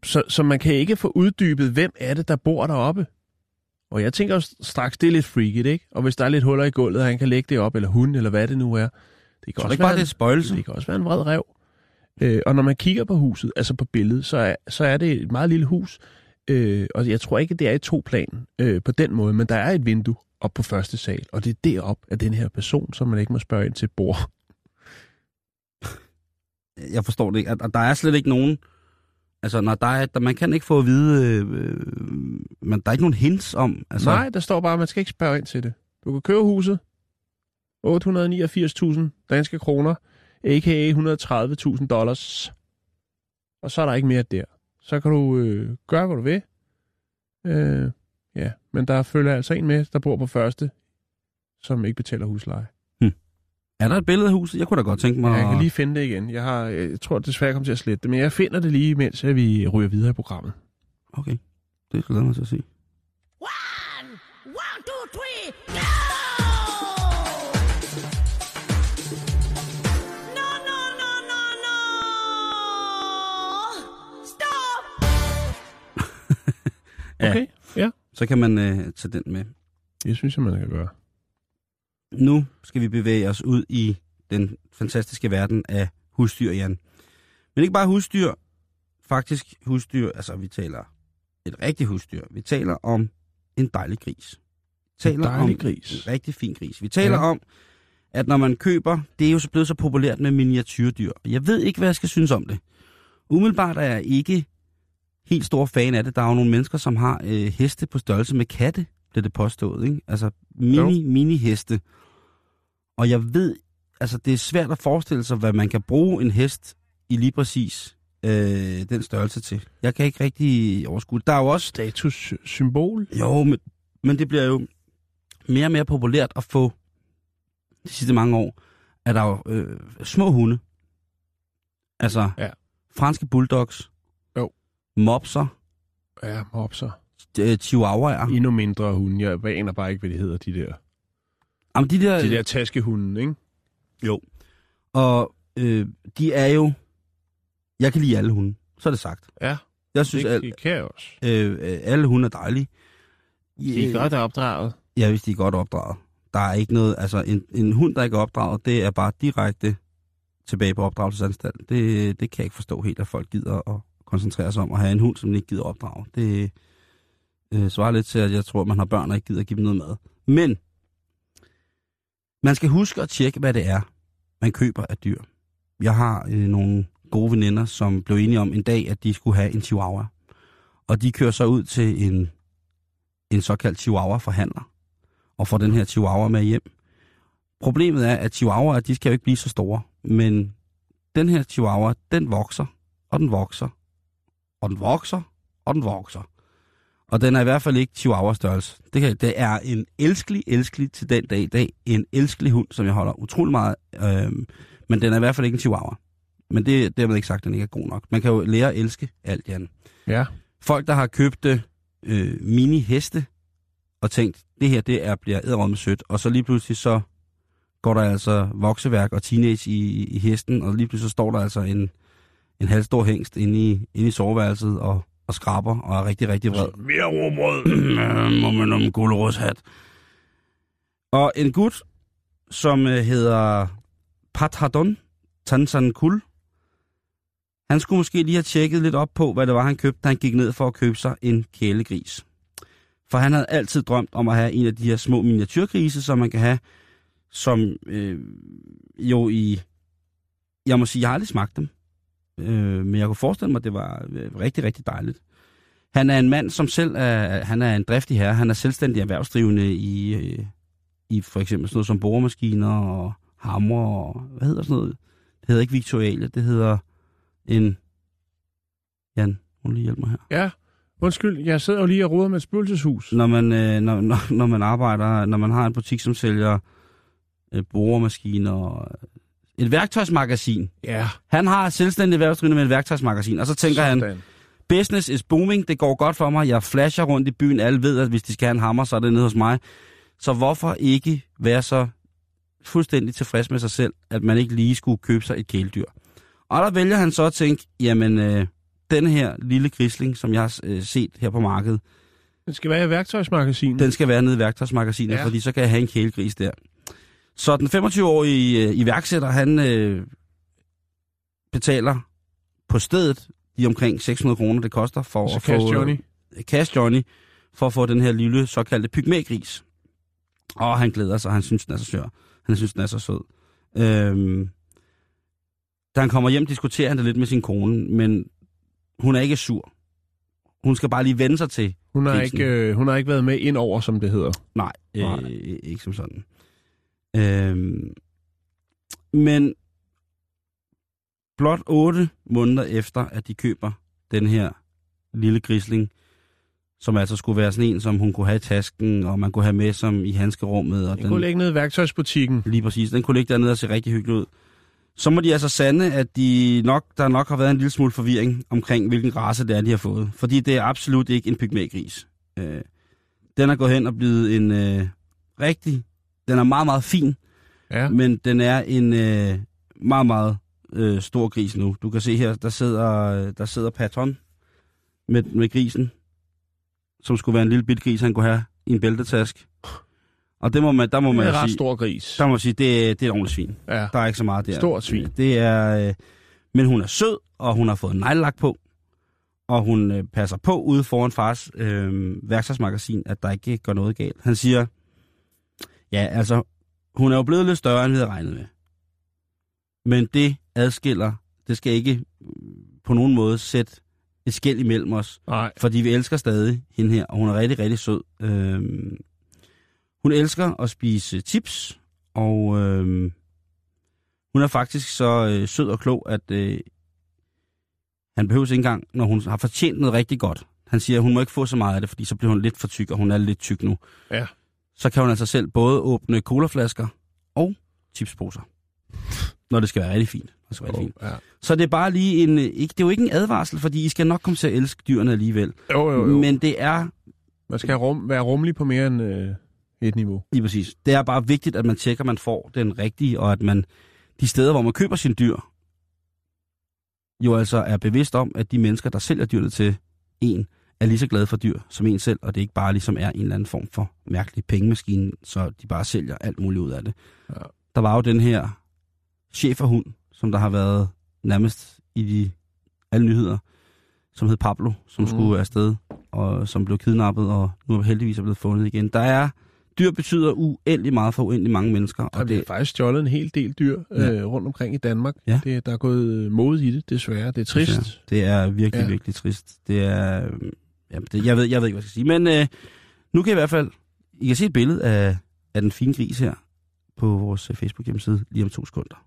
så, så man kan ikke få uddybet, hvem er det, der bor deroppe. Og jeg tænker straks, det er lidt freaky, ikke? Og hvis der er lidt huller i gulvet, og han kan lægge det op, eller hun, eller hvad det nu er. Det kan,
er
også
ikke bare
være,
det er spøjelse?
det kan også være en vred rev. Øh, og når man kigger på huset, altså på billedet, så er, så er det et meget lille hus. Øh, og jeg tror ikke, det er i to plan øh, på den måde, men der er et vindue op på første sal, og det er derop af den her person, som man ikke må spørge ind til bor.
Jeg forstår det ikke. Og der er slet ikke nogen... Altså, når der er, der, man kan ikke få at vide... Øh, øh, men der er ikke nogen hints om... Altså,
Nej, der står bare, at man skal ikke spørge ind til det. Du kan købe huset. 889.000 danske kroner, a.k.a. 130.000 dollars. Og så er der ikke mere der. Så kan du øh, gøre, hvad du vil. Øh, ja, men der følger altså en med, der bor på første, som ikke betaler husleje.
Er der et billede af huset? Jeg kunne da godt tænke mig...
Jeg kan lige finde det igen. Jeg, har, øh, jeg tror desværre, jeg kommer til at slette det, men jeg finder det lige, mens vi ryger videre i programmet.
Okay, det glæder jeg mig til at se.
One, one, two, three, go! No, no, no, no, no! Stop!
Ja.
Okay, ja.
Så kan man øh, tage den med.
Det synes jeg, man kan gøre.
Nu skal vi bevæge os ud i den fantastiske verden af husdyr, Jan. Men ikke bare husdyr, faktisk husdyr, altså vi taler et rigtigt husdyr. Vi taler om en dejlig gris. Vi taler
dejlig
om
gris.
En rigtig fin gris. Vi taler
ja.
om, at når man køber, det er jo så blevet så populært med miniatyrdyr. Jeg ved ikke, hvad jeg skal synes om det. Umiddelbart er jeg ikke helt stor fan af det. Der er jo nogle mennesker, som har øh, heste på størrelse med katte, bliver det påstået. Ikke? Altså mini, mini heste. Og jeg ved, altså det er svært at forestille sig, hvad man kan bruge en hest i lige præcis øh, den størrelse til. Jeg kan ikke rigtig overskue. Der er jo også
Statussymbol.
jo, men, men det bliver jo mere og mere populært at få de sidste mange år, at der er jo øh, små hunde. Altså
Ja.
franske bulldogs.
Jo.
Mopser.
Ja, mopser.
Øh, chihuahuaer.
Endnu mindre hunde. Jeg aner bare ikke, hvad de hedder, de der.
Jamen, de der,
De der taskehunde, ikke?
Og øh, de er jo... Jeg kan lide alle hunde. Så er det sagt.
Ja,
Jeg synes,
det,
at
det kan jeg også.
øh, øh, alle hunde er dejlige.
De er godt opdraget.
Ja, hvis de er godt opdraget. Der er ikke noget... Altså, en, en hund, der ikke er opdraget, det er bare direkte tilbage på opdragelsesanstalt. Det, det kan jeg ikke forstå helt, at folk gider at koncentrere sig om at have en hund, som de ikke gider opdrage. Det øh, svarer lidt til, at jeg tror, at man har børn, og ikke gider at give dem noget mad. Men man skal huske at tjekke, hvad det er, man køber af dyr. Jeg har øh, nogle gode veninder, som blev enige om en dag, at de skulle have en chihuahua. Og de kører så ud til en, en såkaldt chihuahua-forhandler og får den her chihuahua med hjem. Problemet er, at chihuahuaer, de skal jo ikke blive så store, men den her chihuahua, den vokser, og den vokser, og den vokser, og den vokser. Og den er i hvert fald ikke chihuahua-størrelse. Det, kan, det er en elskelig, elskelig til den dag i dag. En elskelig hund, som jeg holder utrolig meget. Øhm, men den er i hvert fald ikke en chihuahua. Men det er dermed ikke sagt, at den ikke er god nok. Man kan jo lære at elske alt, Jan.
Ja.
Folk, der har købt øh, mini-heste, og tænkt, det her det er, bliver æderrømme sødt, og så lige pludselig så går der altså vokseværk og teenage i, i hesten, og lige pludselig så står der altså en, en halvstor hængst inde i, inde i soveværelset og, og skraber og er rigtig, rigtig vred.
Mere råbrød.
Må man om gulerodshat. Og en gut, som øh, hedder Pathardon Tansankul, han skulle måske lige have tjekket lidt op på, hvad det var, han købte, da han gik ned for at købe sig en kælegris. For han havde altid drømt om at have en af de her små miniatyrgrise, som man kan have, som øh, jo i... Jeg må sige, jeg har aldrig smagt dem. Øh, men jeg kunne forestille mig, at det var øh, rigtig, rigtig dejligt. Han er en mand, som selv er, han er en driftig herre. Han er selvstændig erhvervsdrivende i, øh, i for eksempel sådan noget som boremaskiner og hammer og, hvad hedder sådan noget? Det hedder ikke Victoriale, det hedder en... Jan, må lige hjælpe mig her.
Ja, undskyld, jeg sidder jo lige og roder med et spøgelseshus.
Når man, øh, når, når, når man arbejder, når man har en butik, som sælger øh, boremaskiner og et værktøjsmagasin.
Ja,
Han har selvstændig erhvervsdrivende med et værktøjsmagasin, og så tænker han,
sådan.
business is booming, det går godt for mig, jeg flasher rundt i byen, alle ved, at hvis de skal have en hammer, så er det nede hos mig. Så hvorfor ikke være så fuldstændig tilfreds med sig selv, at man ikke lige skulle købe sig et kæledyr? Og der vælger han så at tænke, jamen, øh, den her lille grisling, som jeg har øh, set her på markedet,
Det skal være i værktøjsmagasinet.
den skal være nede i værktøjsmagasinet,
ja.
fordi så kan jeg have en kælegris der. Så den 25-årige øh, iværksætter, han øh, betaler på stedet de omkring 600 kroner, det koster for
Så
at
Cash
få...
Johnny.
Øh, Cash Johnny, for at få den her lille såkaldte pygmægris. Og han glæder sig, han synes, den er så sør. Han synes, den er så sød. Øhm, da han kommer hjem, diskuterer han det lidt med sin kone, men hun er ikke sur. Hun skal bare lige vende sig til,
Hun har,
Prisen.
ikke, øh, hun har ikke været med ind over, som det hedder.
Nej,
Nej.
øh, ikke som sådan. Øhm, men blot otte måneder efter, at de køber den her lille grisling, som altså skulle være sådan en, som hun kunne have i tasken, og man kunne have med som i handskerummet. Og
Jeg kunne lægge ned i værktøjsbutikken.
Lige præcis. Den kunne ligge dernede og se rigtig hyggelig ud. Så må de altså sande, at de nok, der nok har været en lille smule forvirring omkring, hvilken race det er, de har fået. Fordi det er absolut ikke en pygmægris. Øh, den er gået hen og blevet en øh, rigtig... Den er meget, meget fin,
Ja.
men den er en øh, meget, meget øh, stor gris nu. Du kan se her, der sidder, der sidder Patton med, med grisen, som skulle være en lille bit gris, han kunne have i en bæltetask. Og det må man, der må
Det
man
er
jo
en ret
sige,
stor gris.
der må man sige, det, det er et ordentligt svin.
Ja.
Der er ikke så meget der.
Stort svin.
Det er, øh, men hun er sød, og hun har fået neglelak på, og hun øh, passer på ude foran fars øh, værktøjsmagasin, at der ikke går noget galt. Han siger, ja, altså, hun er jo blevet lidt større, end vi havde regnet med. Men det adskiller, det skal ikke øh, på nogen måde sætte et skæld imellem os.
Nej.
Fordi vi elsker stadig hende her, og hun er rigtig, rigtig sød. Øhm, hun elsker at spise chips, og øhm, hun er faktisk så øh, sød og klog, at øh, han behøver ikke engang, når hun har fortjent noget rigtig godt. Han siger, at hun må ikke få så meget af det, fordi så bliver hun lidt for tyk, og hun er lidt tyk nu.
Ja.
Så kan hun altså selv både åbne colaflasker og chipsposer. Når det skal være rigtig fint. Det skal være rigtig fint.
Ja.
Så det er bare lige en, ikke, det er jo ikke en advarsel, fordi I skal nok komme til at elske dyrene alligevel.
Jo, jo, jo.
Men det er,
Man skal rum, være rummelig på mere end øh, et niveau.
lige præcis, det er bare vigtigt, at man tjekker, at man får den rigtige, og at man de steder, hvor man køber sine dyr, jo altså er bevidst om, at de mennesker, der sælger dyrene til en, er lige så glade for dyr som en selv, og det ikke bare ligesom er en eller anden form for mærkelig pengemaskine, så de bare sælger alt muligt ud af det.
Ja.
Der var jo den her cheferhund, som der har været nærmest i de, alle nyheder, som hed Pablo, som mm. skulle afsted, og som blev kidnappet, og nu er heldigvis er blevet fundet igen. Der er, dyr betyder uendelig meget for uendelig mange mennesker,
Og
og
det er faktisk stjålet en hel del dyr
Ja.
øh, rundt omkring i Danmark.
Ja.
Det, der er gået mod i det, desværre. Det er trist.
det er virkelig,
Ja.
ja. virkelig trist. Det er, øh, ja, det, jeg, ved, jeg ved ikke, hvad jeg skal sige, men øh, nu kan jeg i hvert fald, I kan se et billede af, af den fine gris her på vores øh, Facebook-hjemmeside lige om to sekunder.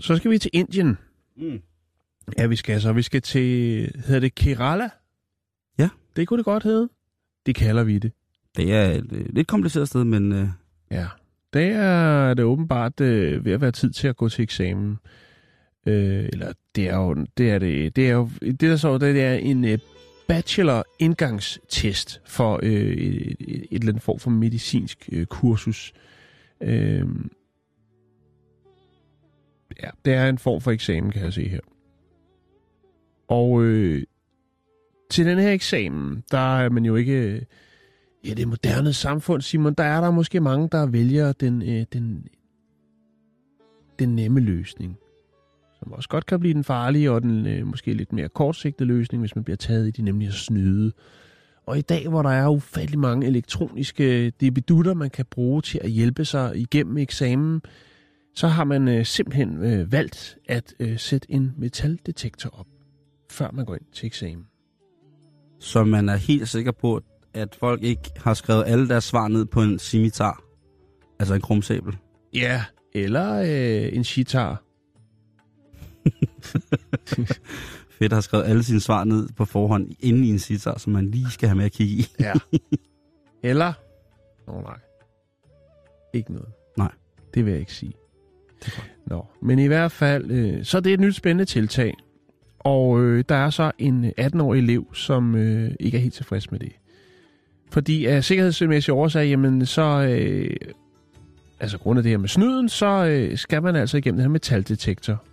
Så skal vi til Indien.
Mm.
Ja, vi skal så. Vi skal til, hedder det Kerala?
Ja.
Det kunne det godt hedde. Det kalder vi det.
Det er et øh, lidt kompliceret sted, men øh,
Ja. Det er det åbenbart øh, ved at være tid til at gå til eksamen. Øh, eller det er jo, det er det, det er jo, det der så, det er en øh, bachelor indgangstest for øh, et, et, et eller andet form for medicinsk øh, kursus. Øh, ja, det er en form for eksamen, kan jeg se her. Og øh, til den her eksamen, der er man jo ikke i Ja, det moderne samfund, Simon, der er der måske mange, der vælger den, øh, den, den nemme løsning. Som også godt kan blive den farlige og den øh, måske lidt mere kortsigtede løsning, hvis man bliver taget i det, nemlig at snyde. Og i dag, hvor der er ufattelig mange elektroniske øh, debidutter, man kan bruge til at hjælpe sig igennem eksamen, så har man øh, simpelthen øh, valgt at øh, sætte en metaldetektor op, før man går ind til eksamen.
Så man er helt sikker på, at folk ikke har skrevet alle deres svar ned på en scimitar. Altså en krumsabel.
Ja, eller øh, en shitar.
Fedt har skrevet alle sine svar ned på forhånd inden i en sitar, som man lige skal have med at kigge i.
Ja. eller... Nå oh, nej. Ikke noget.
Nej.
Det vil jeg ikke sige. Nå, men i hvert fald, øh, så er det et nyt spændende tiltag. Og øh, der er så en 18-årig elev, som øh, ikke er helt tilfreds med det. Fordi af sikkerhedsmæssige årsager, jamen så, øh, altså grund af det her med snyden, så øh, skal man altså igennem den her metaldetektor.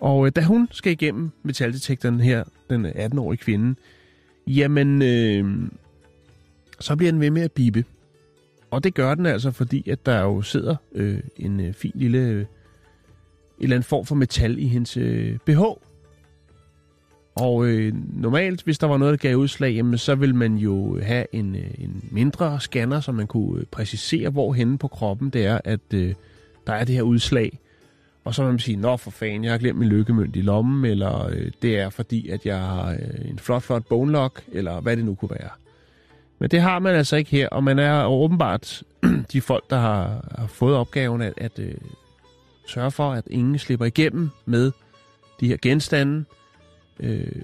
Og øh, da hun skal igennem metaldetektoren her, den 18-årige kvinde, jamen, øh, så bliver den ved med at bibe. Og det gør den altså, fordi at der jo sidder øh, en øh, fin lille, øh, en eller anden form for metal i hendes øh, BH. Og øh, normalt, hvis der var noget, der gav udslag, jamen, så vil man jo have en, øh, en mindre scanner, så man kunne øh, præcisere, hvor henne på kroppen det er, at øh, der er det her udslag. Og så vil man sige, nå for fanden, jeg har glemt min lykkemønt i lommen, eller øh, det er fordi, at jeg har øh, en flot, flot bone lock, eller hvad det nu kunne være. Men det har man altså ikke her, og man er åbenbart de folk, der har, har fået opgaven at, at øh, sørge for, at ingen slipper igennem med de her genstande. Øh,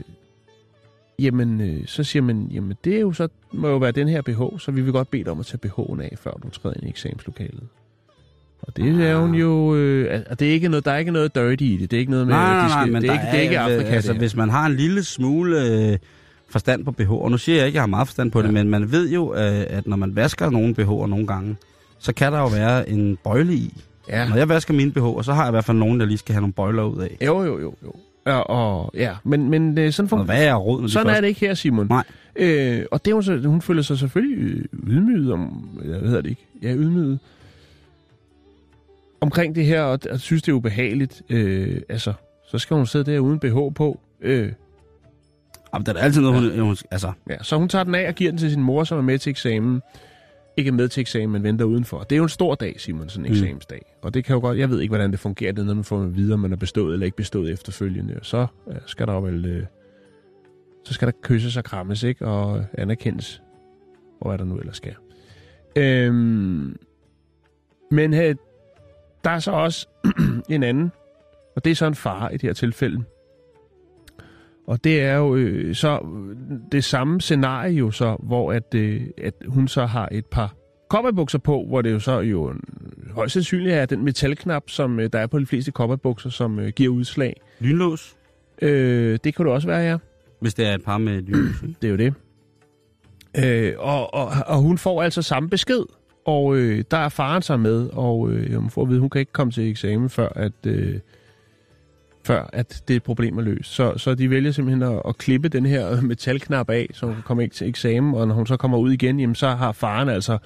jamen, øh, så siger man, jamen det er jo så, må jo være den her BH, så vi vil godt bede dig om at tage BH'en af, før du træder ind i eksamenslokalet. Og det er hun jo, øh, at det er ikke noget, der er ikke noget dirty i det. Det er ikke noget med,
Nej,
de
nej, nej,
skal,
men
det, er ikke, det er ikke Afrika.
Altså,
det
hvis man har en lille smule øh, forstand på BH, og nu siger jeg ikke, at jeg har meget forstand på ja. det, men man ved jo, øh, at når man vasker nogle BH'er nogle gange, så kan der jo være en bøjle i.
ja.
Når jeg vasker mine BH'er, så har jeg i hvert fald nogen, der lige skal have nogle bøjler ud af.
Jo, jo, jo, jo. Ja, og, ja. men, men øh, sådan,
Og
fun-
hvad er råd, når de
sådan er det ikke her, Simon.
Nej.
Øh, og det hun, hun føler sig selvfølgelig øh, ydmyget om, jeg ved det ikke, ja, ydmyget omkring det her, og, og synes, det er ubehageligt. Øh, altså, så skal hun sidde der uden BH på. Øh,
Jamen, der er altid noget, hun, hun... Altså,
ja, så hun tager den af og giver den til sin mor, som er med til eksamen. Ikke er med til eksamen, men venter udenfor. Det er jo en stor dag, Simon, sådan en
Mm.
eksamensdag. Og det kan jo godt, jeg ved ikke, hvordan det fungerer, det er noget, man får videre, om man er bestået eller ikke bestået efterfølgende. Og så øh, skal der jo vel, øh, så skal der kysses og krammes, ikke? Og anerkendes, og hvad der nu ellers skal. Øhm, men øh, der er så også en anden, og det er så en far i det her tilfælde. Og det er jo øh, så det samme scenarie jo så, hvor at, øh, at hun så har et par kopperbukser på, hvor det jo så jo højst sandsynligt er den metalknap, som øh, der er på de fleste kopperbukser, som øh, giver udslag.
lynlås,
Øh, det kan det også være, ja.
hvis det er et par med lynlås.
Det er jo det. Øh, og, og, og hun får altså samme besked, og øh, der er faren så med, og øh, hun får at vide, hun kan ikke komme til eksamen, før at, øh, før at det problem er løst. Så, så de vælger simpelthen at, at klippe den her metalknap af, så hun kan komme ikke til eksamen, og når hun så kommer ud igen, jamen, så har faren altså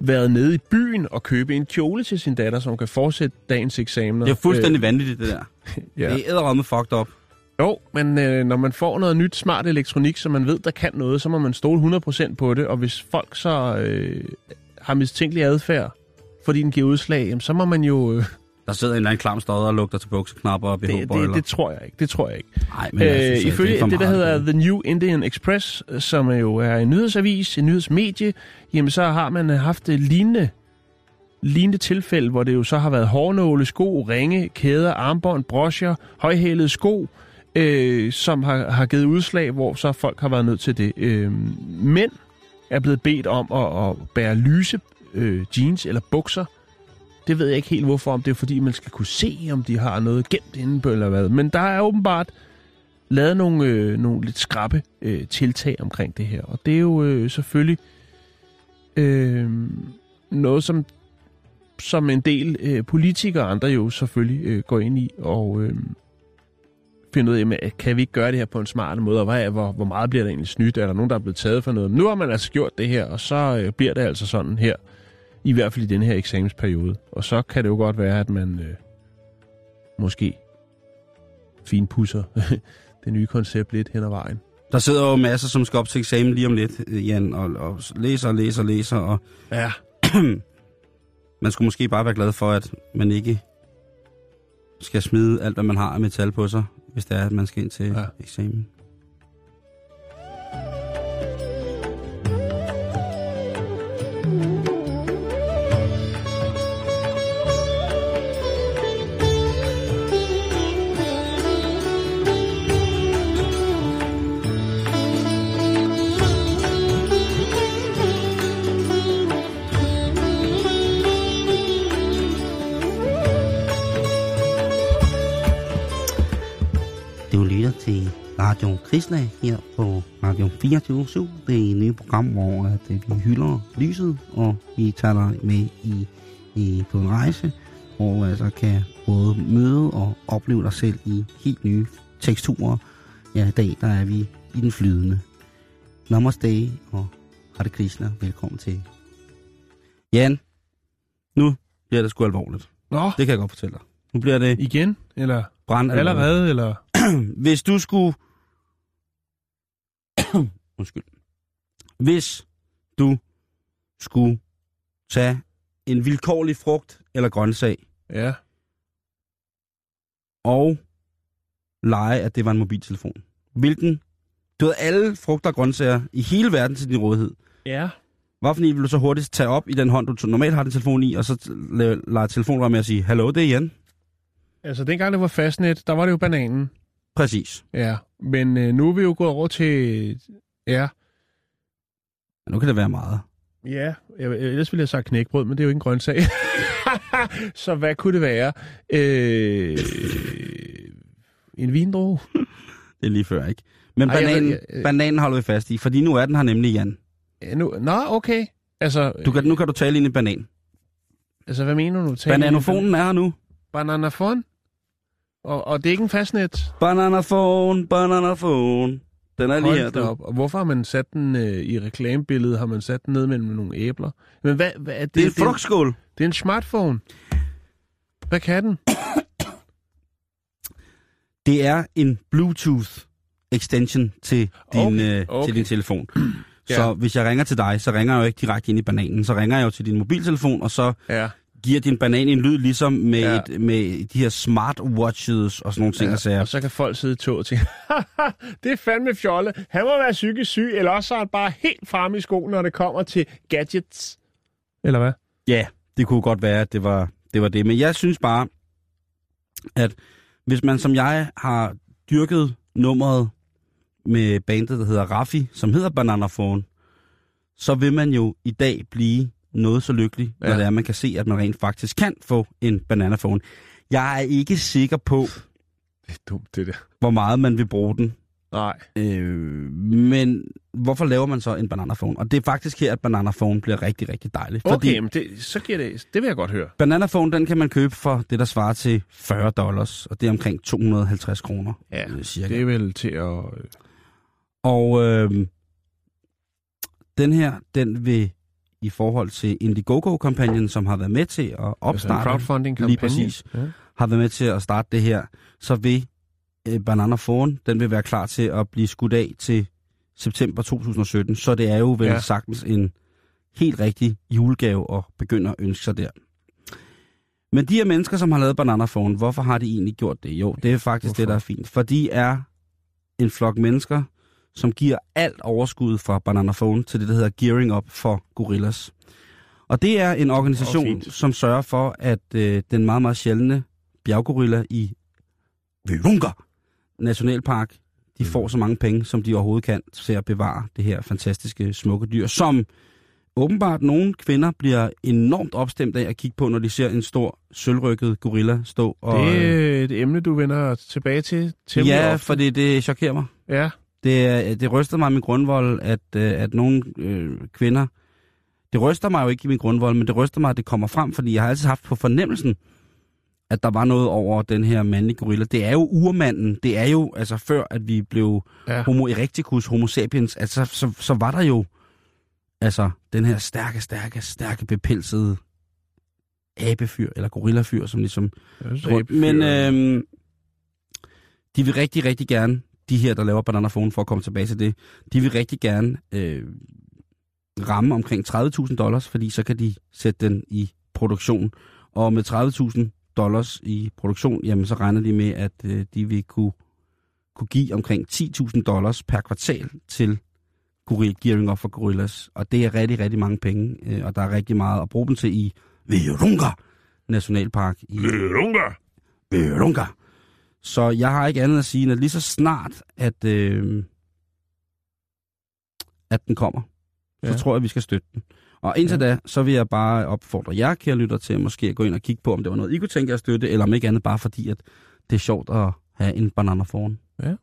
været nede i byen og købe en kjole til sin datter, så hun kan fortsætte dagens eksamener.
Det er fuldstændig vanvittigt, det der.
Øh, ja.
Det er æderrømme fucked up.
Jo, men øh, når man får noget nyt smart elektronik, som man ved, der kan noget, så må man stole 100% på det. Og hvis folk så øh, har mistænkelig adfærd, fordi den giver udslag, jamen, så må man jo... Øh,
Der sidder en eller anden klam stodder og lugter til bukseknapper og
det,
BH-bøjler.
det, det tror jeg ikke. Det tror jeg ikke.
Nej, men synes,
Øh,
at
ifølge
er for
det, der hedder The New Indian Express, som jo er en nyhedsavis, en nyhedsmedie, jamen så har man øh, haft lignende, lignende tilfælde, hvor det jo så har været hårnåle, sko, ringe, kæder, armbånd, broscher, højhælede sko, øh, som har, har givet udslag, hvor så folk har været nødt til det. Øh, mænd er blevet bedt om at, at bære lyse øh, jeans eller bukser. Det ved jeg ikke helt hvorfor, om det er fordi, man skal kunne se, om de har noget gemt inde på eller hvad. Men der er åbenbart lavet nogle, øh, nogle lidt skrappe øh, tiltag omkring det her. Og det er jo øh, selvfølgelig øh, noget, som, som en del øh, politikere og andre jo selvfølgelig øh, går ind i og øh, finder ud af, jamen, kan vi ikke gøre det her på en smart måde, og hvad er, hvor, hvor meget bliver der egentlig snydt? Er der nogen, der er blevet taget for noget? Men nu har man altså gjort det her, og så øh, bliver det altså sådan her, i hvert fald i den her eksamensperiode. Og så kan det jo godt være, at man øh, måske finpusser det nye koncept lidt hen ad vejen.
Der sidder jo masser, som skal op til eksamen lige om lidt, øh, Jan, og, og læser og læser og læser, og
Ja.
man skulle måske bare være glad for, at man ikke skal smide alt, hvad man har af metal på sig, hvis det er, at man skal ind til
Ja.
ja. eksamen. Radio Kristna her på Radio 24 Det er et nyt program, hvor at, øh, vi hylder lyset, og vi tager dig med i, i, på en rejse, hvor du altså kan både møde og opleve dig selv i helt nye teksturer. Ja, i dag der er vi i den flydende. Namaste og Hare Krishna. Velkommen til. Jan, nu bliver det sgu alvorligt.
Nå,
Det kan jeg godt fortælle dig. Nu bliver det
igen? Eller
brand
allerede? Eller?
hvis du skulle... Undskyld. Hvis du skulle tage en vilkårlig frugt eller grøntsag
Ja.
og lege, at det var en mobiltelefon. Hvilken? Du havde alle frugter og grøntsager i hele verden til din rådighed.
Ja.
Hvorfor vil du så hurtigt tage op i den hånd, du normalt har din telefon i, og så lade telefonen med at sige, hallo, det er Jan.
Altså, dengang det var fastnet, der var det jo bananen.
Præcis.
Ja. Men øh, nu er vi jo gået over til... Ja.
Ja, nu kan det være meget.
Ja, jeg, ellers ville jeg have sagt knækbrød, men det er jo ikke en grøntsag. så hvad kunne det være? Øh, en vindrue?
Det er lige før, ikke? Men
Ej, jeg
bananen,
ved- jeg-
bananen holder vi fast i, fordi nu er den her nemlig, Jan.
Ja, nu, nå, okay. Altså,
Du kan, nu kan du tale ind i banan.
altså hvad mener du? Tag
Bananofonen er her nu.
Bananafon? Og, og det er ikke en fastnet?
Bananafon, bananafon. Den er lige her,
Hold
du.
op. Og hvorfor har man sat den øh, i reklamebilledet? Har man sat den ned mellem nogle æbler? Men hvad, hvad er det?
Det er en
det, er en,
frugtskål.
det er en smartphone. Hvad kan den?
Det er en Bluetooth extension til din,
Okay,
okay, øh,
okay.
til din telefon.
Ja.
Så hvis jeg ringer til dig, så ringer jeg jo ikke direkte ind i bananen. Så ringer jeg jo til din mobiltelefon, og så
Ja.
Giver din banan en lyd, ligesom med,
Ja.
et, med de her smartwatches og sådan nogle ting, ja. sager.
Og så kan folk sidde i tog og tænke, det er fandme fjolle. Han må være psykisk syg, eller også er han bare helt fremme i skoen, når det kommer til gadgets. Eller hvad?
Ja, det kunne godt være, at det var, det var det. Men jeg synes bare, at hvis man som jeg har dyrket nummeret med bandet, der hedder Raffi, som hedder Bananafone, så vil man jo i dag blive noget så lykkelig, ja. Når det er, man kan se, at man rent faktisk kan få en bananafone. Jeg er ikke sikker på,
Det er dumt, det der.
hvor meget man vil bruge den.
Nej.
Øh, men hvorfor laver man så en bananafone? Og det er faktisk her, at bananafone bliver rigtig, rigtig dejlig.
Okay, men det, så giver det, det vil jeg godt høre.
Bananaphone, den kan man købe for det, der svarer til 40 dollars, og det er omkring 250 kroner.
Ja,
øh, cirka.
det er vel til at...
Og øh, den her, den vil i forhold til Indiegogo-kampagnen, som har været med til at opstarte,
crowdfunding-kampagne.
Lige præcis.
Ja.
har været med til at starte det her, så vil øh, Bananaphone, den vil være klar til at blive skudt af til september 2017. Så det er jo vel
Ja.
sagtens en helt rigtig julegave at begynde at ønske sig der. Men de her mennesker, som har lavet Bananaphone, hvorfor har de egentlig gjort det? Jo, det er faktisk
Hvorfor?
det, der er fint. For de er en flok mennesker, som giver alt overskud fra Bananaphone til det, der hedder Gearing Up for Gorillas. Og det er en organisation,
fint.
som sørger for, at øh, den meget, meget sjældne bjerggorilla i Virunga Nationalpark, de
Mm.
får så mange penge, som de overhovedet kan, til at bevare det her fantastiske, smukke dyr, som åbenbart nogle kvinder bliver enormt opstemt af at kigge på, når de ser en stor, sølvrykket gorilla stå. Og,
Det
øh,
er et emne, du vender tilbage til
ja,
ofte.
for det, det chokerer mig.
Ja,
Det, er- det ryster mig i min grundvold, at, øh, at nogle øh, kvinder... Det ryster mig jo ikke i min grundvold, men det ryster mig, at det kommer frem, fordi jeg har altid haft på fornemmelsen, at der var noget over den her mandlige gorilla. Det er jo urmanden. Det er jo, altså før at vi blev
ja.
homo erecticus, homo sapiens, altså så, så var der jo altså den her stærke, stærke, stærke bepelsede abefyr, eller gorillafyr, som ligesom
synes,
Men øhm, de vil rigtig, rigtig gerne de her, der laver Bananafone, for at komme tilbage til det, de vil rigtig gerne øh, ramme omkring 30.000 dollars, fordi så kan de sætte den i produktion. Og med 30.000 dollars i produktion, jamen så regner de med, at øh, de vil kunne, kunne give omkring 10.000 dollars per kvartal til Gearing Up for Gorillas. Og det er rigtig, rigtig mange penge, øh, og der er rigtig meget at bruge dem til i Virunga Nationalpark. I
Virunga!
Virunga. Så jeg har ikke andet at sige, end at lige så snart, at, øh, at den kommer, ja. Så tror jeg, at vi skal støtte den. Og indtil ja. da, så vil jeg bare opfordre jer, kære lytter, til at måske gå ind og kigge på, om det var noget, I kunne tænke jer at støtte, eller om ikke andet bare fordi, at det er sjovt at have en banana foran.
Ja.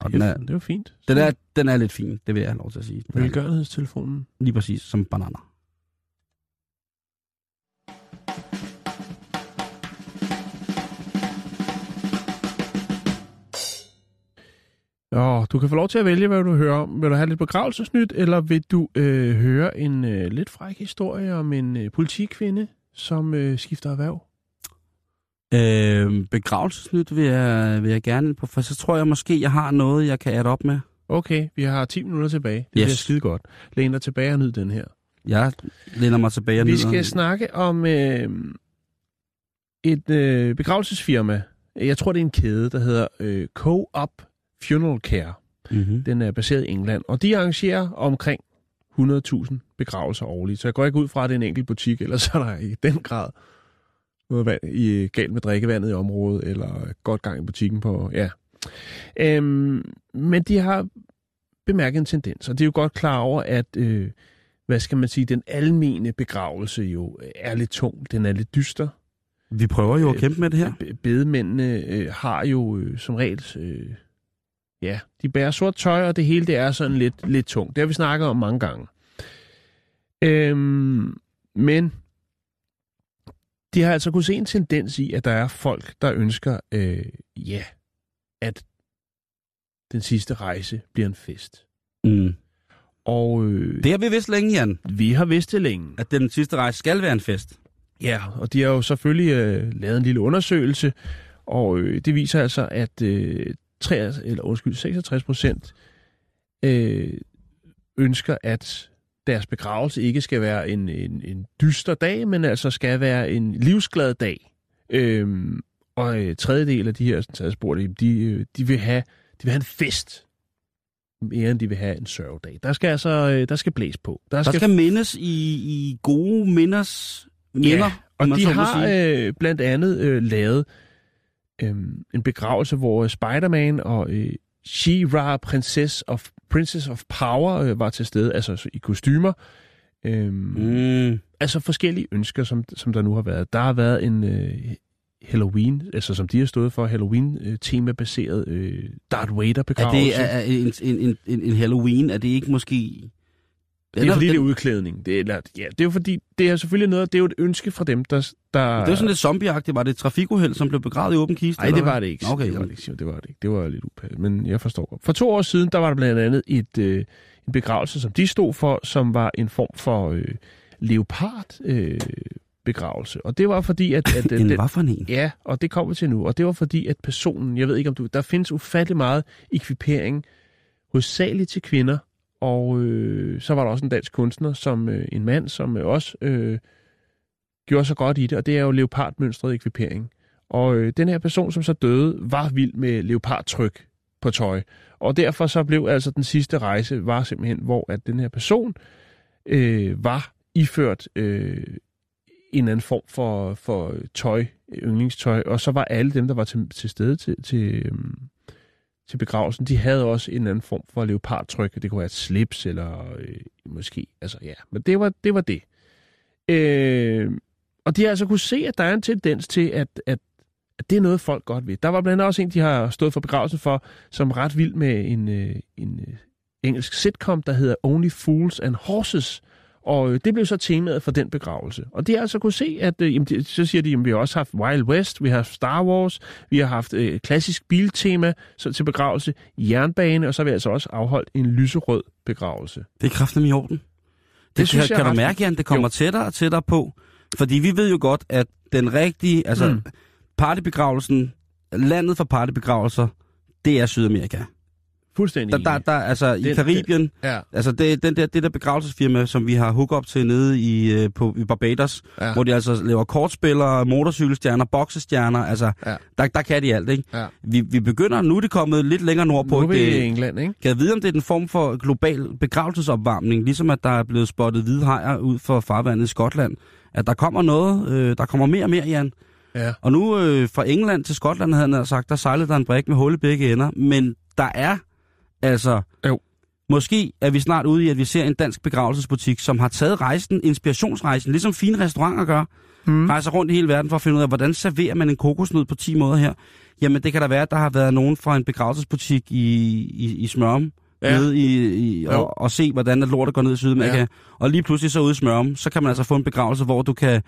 Og
Det
den
er, det var fint.
den, er, den er lidt fin, det vil jeg have lov til at sige.
Velgørenhedstelefonen.
Lige præcis som bananer.
Og du kan få lov til at vælge, hvad du hører om. Vil du have lidt begravelsesnyt, eller vil du øh, høre en øh, lidt fræk historie om en øh, politikvinde, som øh, skifter erhverv?
Øh, begravelsesnyt vil jeg, vil jeg gerne på, for så tror jeg måske, jeg har noget, jeg kan adde op med.
Okay, vi har 10 minutter tilbage. Det
Yes.
bliver skide godt. Læn dig tilbage og nyd den her.
Jeg læner mig tilbage og
Vi skal snakke om øh, et øh, begravelsesfirma. Jeg tror, det er en kæde, der hedder øh, Co-op Funeral Care.
Mm-hmm.
Den er baseret i England, og de arrangerer omkring 100.000 begravelser årligt. Så jeg går ikke ud fra, at det er en enkelt butik, eller så er der i den grad noget vand, i, galt med drikkevandet i området, eller godt gang i butikken på, ja. Øhm, men de har bemærket en tendens, og det er jo godt klar over, at, øh, hvad skal man sige, den almene begravelse jo er lidt tung, den er lidt dyster.
Vi prøver jo at
Øh,
kæmpe med det her.
Bedemændene øh, har jo øh, som regel, øh, ja, de bærer sort tøj, og det hele det er sådan lidt, lidt tungt. Det har vi snakket om mange gange. Øhm, men de har altså kunnet se en tendens i, at der er folk, der ønsker, øh, ja, at den sidste rejse bliver en fest.
Mm.
Og øh,
Det har vi vist længe, Jan,
vi har vidst det længe.
at den sidste rejse skal være en fest.
Ja, og de har jo selvfølgelig øh, lavet en lille undersøgelse, og øh, det viser altså, at øh, 3, eller undskyld, 66 procent øh, ønsker, at deres begravelse ikke skal være en, en, en dyster dag, men altså skal være en livsglad dag. Øhm, og øh, tredjedel af de her sådan, spurgte, de, øh, de, vil have, de vil have en fest, mere end de vil have en sørgedag. Der skal altså øh, der skal blæs på.
Der skal mindes i, i gode minders minder,
Ja, og de har øh, blandt andet øh, lavet øh, en begravelse, hvor Spider-Man og øh, She-Ra, Princess of, Princess of Power, øh, var til stede, altså i kostymer. Øh, mm. Altså forskellige ønsker, som, som der nu har været. Der har været en øh, Halloween, altså som de har stået for, Halloween-tema-baseret øh, Darth
Er
Vader-begravelse.
det er, er en, en, en, en Halloween? Er det ikke måske...
det er fordi, det er
den,
udklædning. Det er, eller, ja, det er jo fordi, det er selvfølgelig noget, det er jo et ønske fra dem, der... der
det var sådan lidt zombieagtigt. Var det et trafikuheld, som blev begravet i åben kiste?
Nej, det var det ikke.
Okay,
det var det ikke. Det var det ikke. Det var lidt upassende, men jeg forstår. For to år siden, der var der blandt andet et, øh, en begravelse, som de stod for, som var en form for øh, leopard øh, begravelse. Og det var fordi, at... at
En
den,
hvad for en?
Ja, og det kommer vi til nu. Og det var fordi, at personen, jeg ved ikke om du... Der findes ufattelig meget ekvipering, hovedsageligt til kvinder. Og øh, så var der også en dansk kunstner, som øh, en mand, som øh, også øh, gjorde så godt i det. Og det er jo leopardmønstret ekvipering. Og øh, den her person, som så døde, var vild med leopardtryk på tøj. Og derfor så blev altså den sidste rejse, var simpelthen, hvor at den her person øh, var iført øh, en anden form for, for tøj, yndlingstøj, og så var alle dem, der var til, til stede til, til, øhm, til begravelsen, de havde også en anden form for leopardtryk. Det kunne være et slips, eller øh, måske, altså ja, men det var det. Var det. Øh, og de har altså kunne se, at der er en tendens til, at, at, at det er noget, folk godt ved. Der var blandt andet også en, de har stået for begravelsen for, som ret vild med en, øh, en øh, engelsk sitcom, der hedder Only Fools and Horses, og øh, det blev så temaet for den begravelse. Og de har altså kunne se, at øh, jamen, så siger de, at vi har også haft Wild West, vi har haft Star Wars, vi har haft øh, klassisk biltema så, til begravelse, jernbane, og så har vi altså også afholdt en lyserød begravelse.
Det er kraften i orden. Det, det
synes
kan,
jeg
kan
er
du mærke, Jan, det kommer
Jo.
tættere og tættere på. Fordi vi ved jo godt, at den rigtige, altså
mm.
partybegravelsen, landet for partybegravelser, det er Sydamerika.
Fuldstændig
Der, der, der, altså i
Den-
Karibien,
Ja,
altså det, den der, det der begravelsesfirma, som vi har hookup til nede i, øh, på, i Barbados,
ja,
hvor de altså laver kortspillere, motorcykelstjerner, boksestjerner, altså
Ja.
der, der kan de alt, ikke?
ja.
Vi, vi begynder, nu er det kommet lidt længere nordpå.
Nu er vi
ikke?
i England, ikke?
Kan jeg vide, om det er en form for global begravelsesopvarmning, ligesom at der er blevet spottet hvide hajer ud for farvandet i Skotland? At der kommer noget, øh, der kommer mere og mere, Jan.
Ja.
Og nu øh, fra England til Skotland, havde han sagt, der sejlede der en brik med hul i begge ender. Men der er altså...
Jo.
Måske er vi snart ude i, at vi ser en dansk begravelsesbutik, som har taget rejsen, inspirationsrejsen, ligesom fine restauranter gør.
Mm.
Rejser rundt i hele verden for at finde ud af, hvordan serverer man en kokosnød på 10 måder her. Jamen, det kan da være, at der har været nogen fra en begravelsesbutik i, i, i Smørum,
Ja.
nede i, i,
Jo.
og, og se, hvordan at lortet går ned i Sydamerika.
Ja.
Og lige pludselig så ude i Smørum, så kan man altså få en begravelse, hvor du kan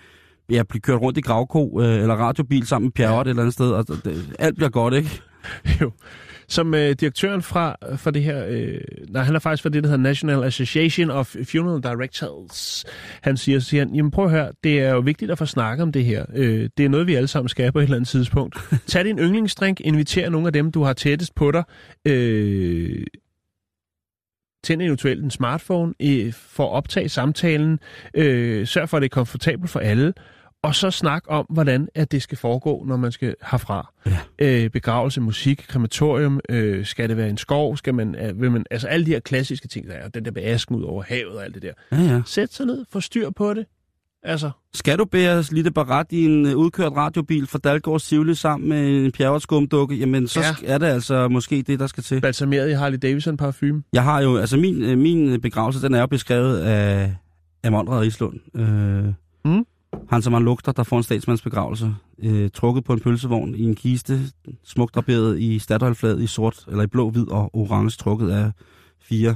ja, blive kørt rundt i gravko øh, eller radiobil sammen med Pierre
ja.
et eller andet sted, og det, alt bliver godt, ikke?
Jo. Som øh, direktøren fra, for det her, øh, nej, han er faktisk fra det, der hedder National Association of Funeral Directors. Han siger, siger han, jamen prøv at høre, det er jo vigtigt at få snakket om det her. Øh, det er noget, vi alle sammen skal på et eller andet tidspunkt. Tag din yndlingsdrink, inviter nogle af dem, du har tættest på dig. Øh, tænd eventuelt en smartphone øh, for at optage samtalen. Øh, sørg for, at det er komfortabelt for alle. Og så snak om, hvordan at det skal foregå, når man skal herfra.
Ja.
Øh, begravelse, musik, krematorium, øh, skal det være en skov, skal man, øh, vil man, altså alle de her klassiske ting, der er, den der med asken ud over havet og alt det der.
Ja, ja.
Sæt sig ned, få styr på det. Altså,
Skal du bære lille barat i en øh, udkørt radiobil fra Dalgårds Sivle sammen med en Pjerrot-skumdukke, jamen så
Ja.
er det altså måske det, der skal til.
balsameret i Harley Davidson parfume.
Jeg har jo, altså min, øh, min begravelse, den er jo beskrevet af, af Mondred Rislund. Øh,
Mm.
Han som han lugter, der får en statsmandsbegravelse. Øh, trukket på en pølsevogn i en kiste, smukt draperet i statoilflaget i sort, eller i blå, hvid og orange, trukket af fire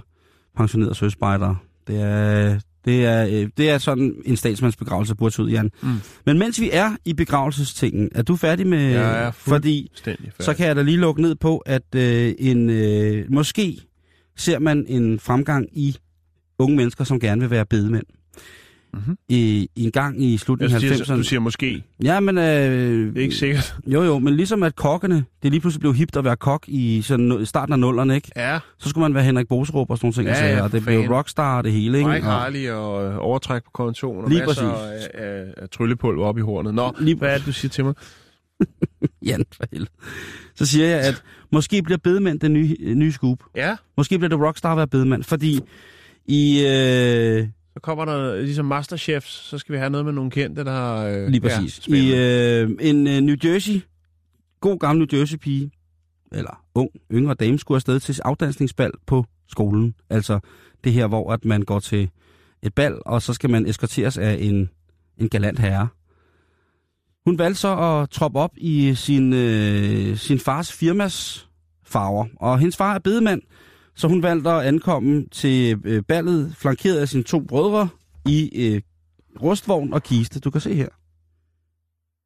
pensionerede søspejdere. Det er, det er, øh, det er sådan en statsmandsbegravelse burde se ud, Jan.
Mm.
Men mens vi er i begravelsestingen, er du færdig med...
Jeg er
fordi
Stændig
så kan jeg da lige lukke ned på, at øh, en øh, måske ser man en fremgang i unge mennesker, som gerne vil være bedemænd.
Mhm.
I, en gang i slutningen
Jeg
af
siger,
90'erne.
du siger måske.
Ja, men... Øh,
Det er ikke sikkert.
Jo, jo, men ligesom at kokkene, det lige pludselig blev hipt at være kok i sådan, starten af nullerne, ikke?
Ja,
Så skulle man være Henrik Boserup og sådan nogle ting.
Ja,
altså,
ja,
og det blev
fanden.
rockstar og det hele, ikke?
Mike Harley og øh, overtræk på kontoen og
Lige
masser
præcis.
af, af, af tryllepulver op i hornet. Nå,
Lige
hvad er det, du siger til mig?
Jan, for helvede. Så siger jeg, at måske bliver bedemand den nye, nye scoop.
Ja,
Måske bliver det rockstar at være bedemand, fordi i... Øh,
så kommer der ligesom Masterchefs, så skal vi have noget med nogle kendte, der har... Øh,
Lige præcis.
Ja,
I øh, en øh, New Jersey, god gammel New Jersey pige, eller ung, yngre dame, skulle afsted til afdansningsbal på skolen. Altså det her, hvor at man går til et bal, og så skal man eskorteres af en, en galant herre. Hun valgte så at troppe op i sin, øh, sin fars firmas farver, og hendes far er bedemand, så hun valgte at ankomme til øh, ballet, flankeret af sine to brødre i øh, rustvogn og kiste. Du kan se her.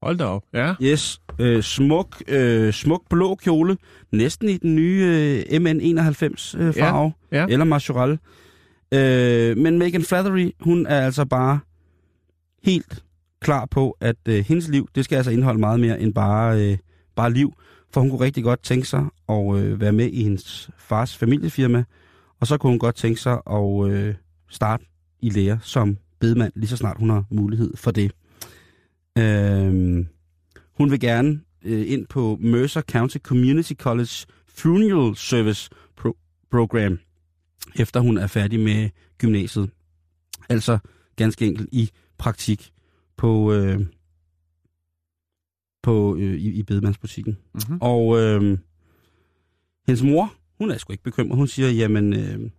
Hold da op. Ja,
Yes, øh, smuk, øh, smuk blå kjole, næsten i den nye øh, MN91 øh, farve,
Ja, ja.
eller Majoral. Øh, men Megan Flathery, hun er altså bare helt klar på, at øh, hendes liv, det skal altså indeholde meget mere end bare, øh, bare liv. For hun kunne rigtig godt tænke sig at øh, være med i hendes fars familiefirma, og så kunne hun godt tænke sig at øh, starte i lære som bedemand, lige så snart hun har mulighed for det. Øh, hun vil gerne øh, ind på Mercer County Community College Funeral Service Pro- Program, efter hun er færdig med gymnasiet. Altså ganske enkelt i praktik på, øh, på øh, i, i bedemandsbutikken.
mm-hmm.
Og øh, hendes mor, hun er sgu ikke bekymret. Hun siger, jamen, øh,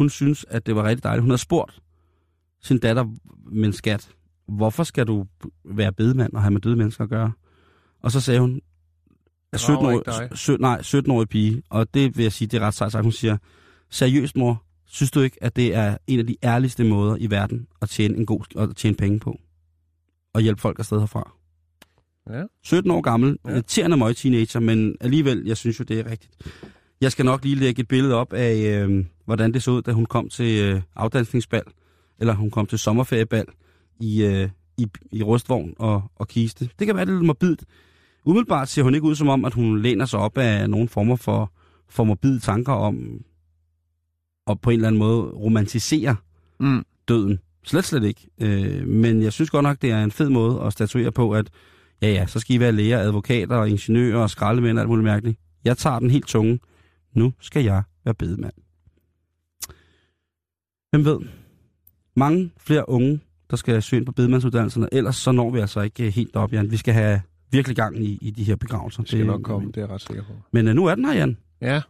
hun synes, at det var rigtig dejligt. Hun har spurgt sin datter, men skat, hvorfor skal du være bedemand og have med døde mennesker at gøre? Og så sagde hun, at
rager
17
ikke dig.
år, sø, nej, 17-årig pige, og det vil jeg sige, det er ret sejt sagt. Hun siger, seriøst mor, synes du ikke, at det er en af de ærligste måder i verden at tjene, en god, at tjene penge på? Og hjælpe folk afsted herfra?
Ja.
17 år gammel,
Ja.
irriterende møg teenager, men alligevel, jeg synes jo, det er rigtigt. Jeg skal nok lige lægge et billede op af, øh, hvordan det så ud, da hun kom til øh, afdansningsbal, eller hun kom til sommerferiebal i, øh, i, i rustvogn og, og kiste. Det kan være lidt morbidt. umiddelbart ser hun ikke ud som om, at hun læner sig op af nogle former for, for morbide tanker om at på en eller anden måde romantisere
Mm.
døden. Slet, slet ikke. Øh, men jeg synes godt nok, det er en fed måde at statuere på, at ja, ja, så skal I være læger, advokater, ingeniører og skraldemænd og alt muligt mærkeligt. Jeg tager den helt tunge. Nu skal jeg være bedemand. Hvem ved? Mange flere unge, der skal søge ind på bedemandsuddannelserne. Ellers så når vi altså ikke helt op, Jan. Vi skal have virkelig gang i, i de her begravelser.
Det skal nok komme, det er jeg ret sikker på.
Men øh, nu er den her, Jan.
Ja,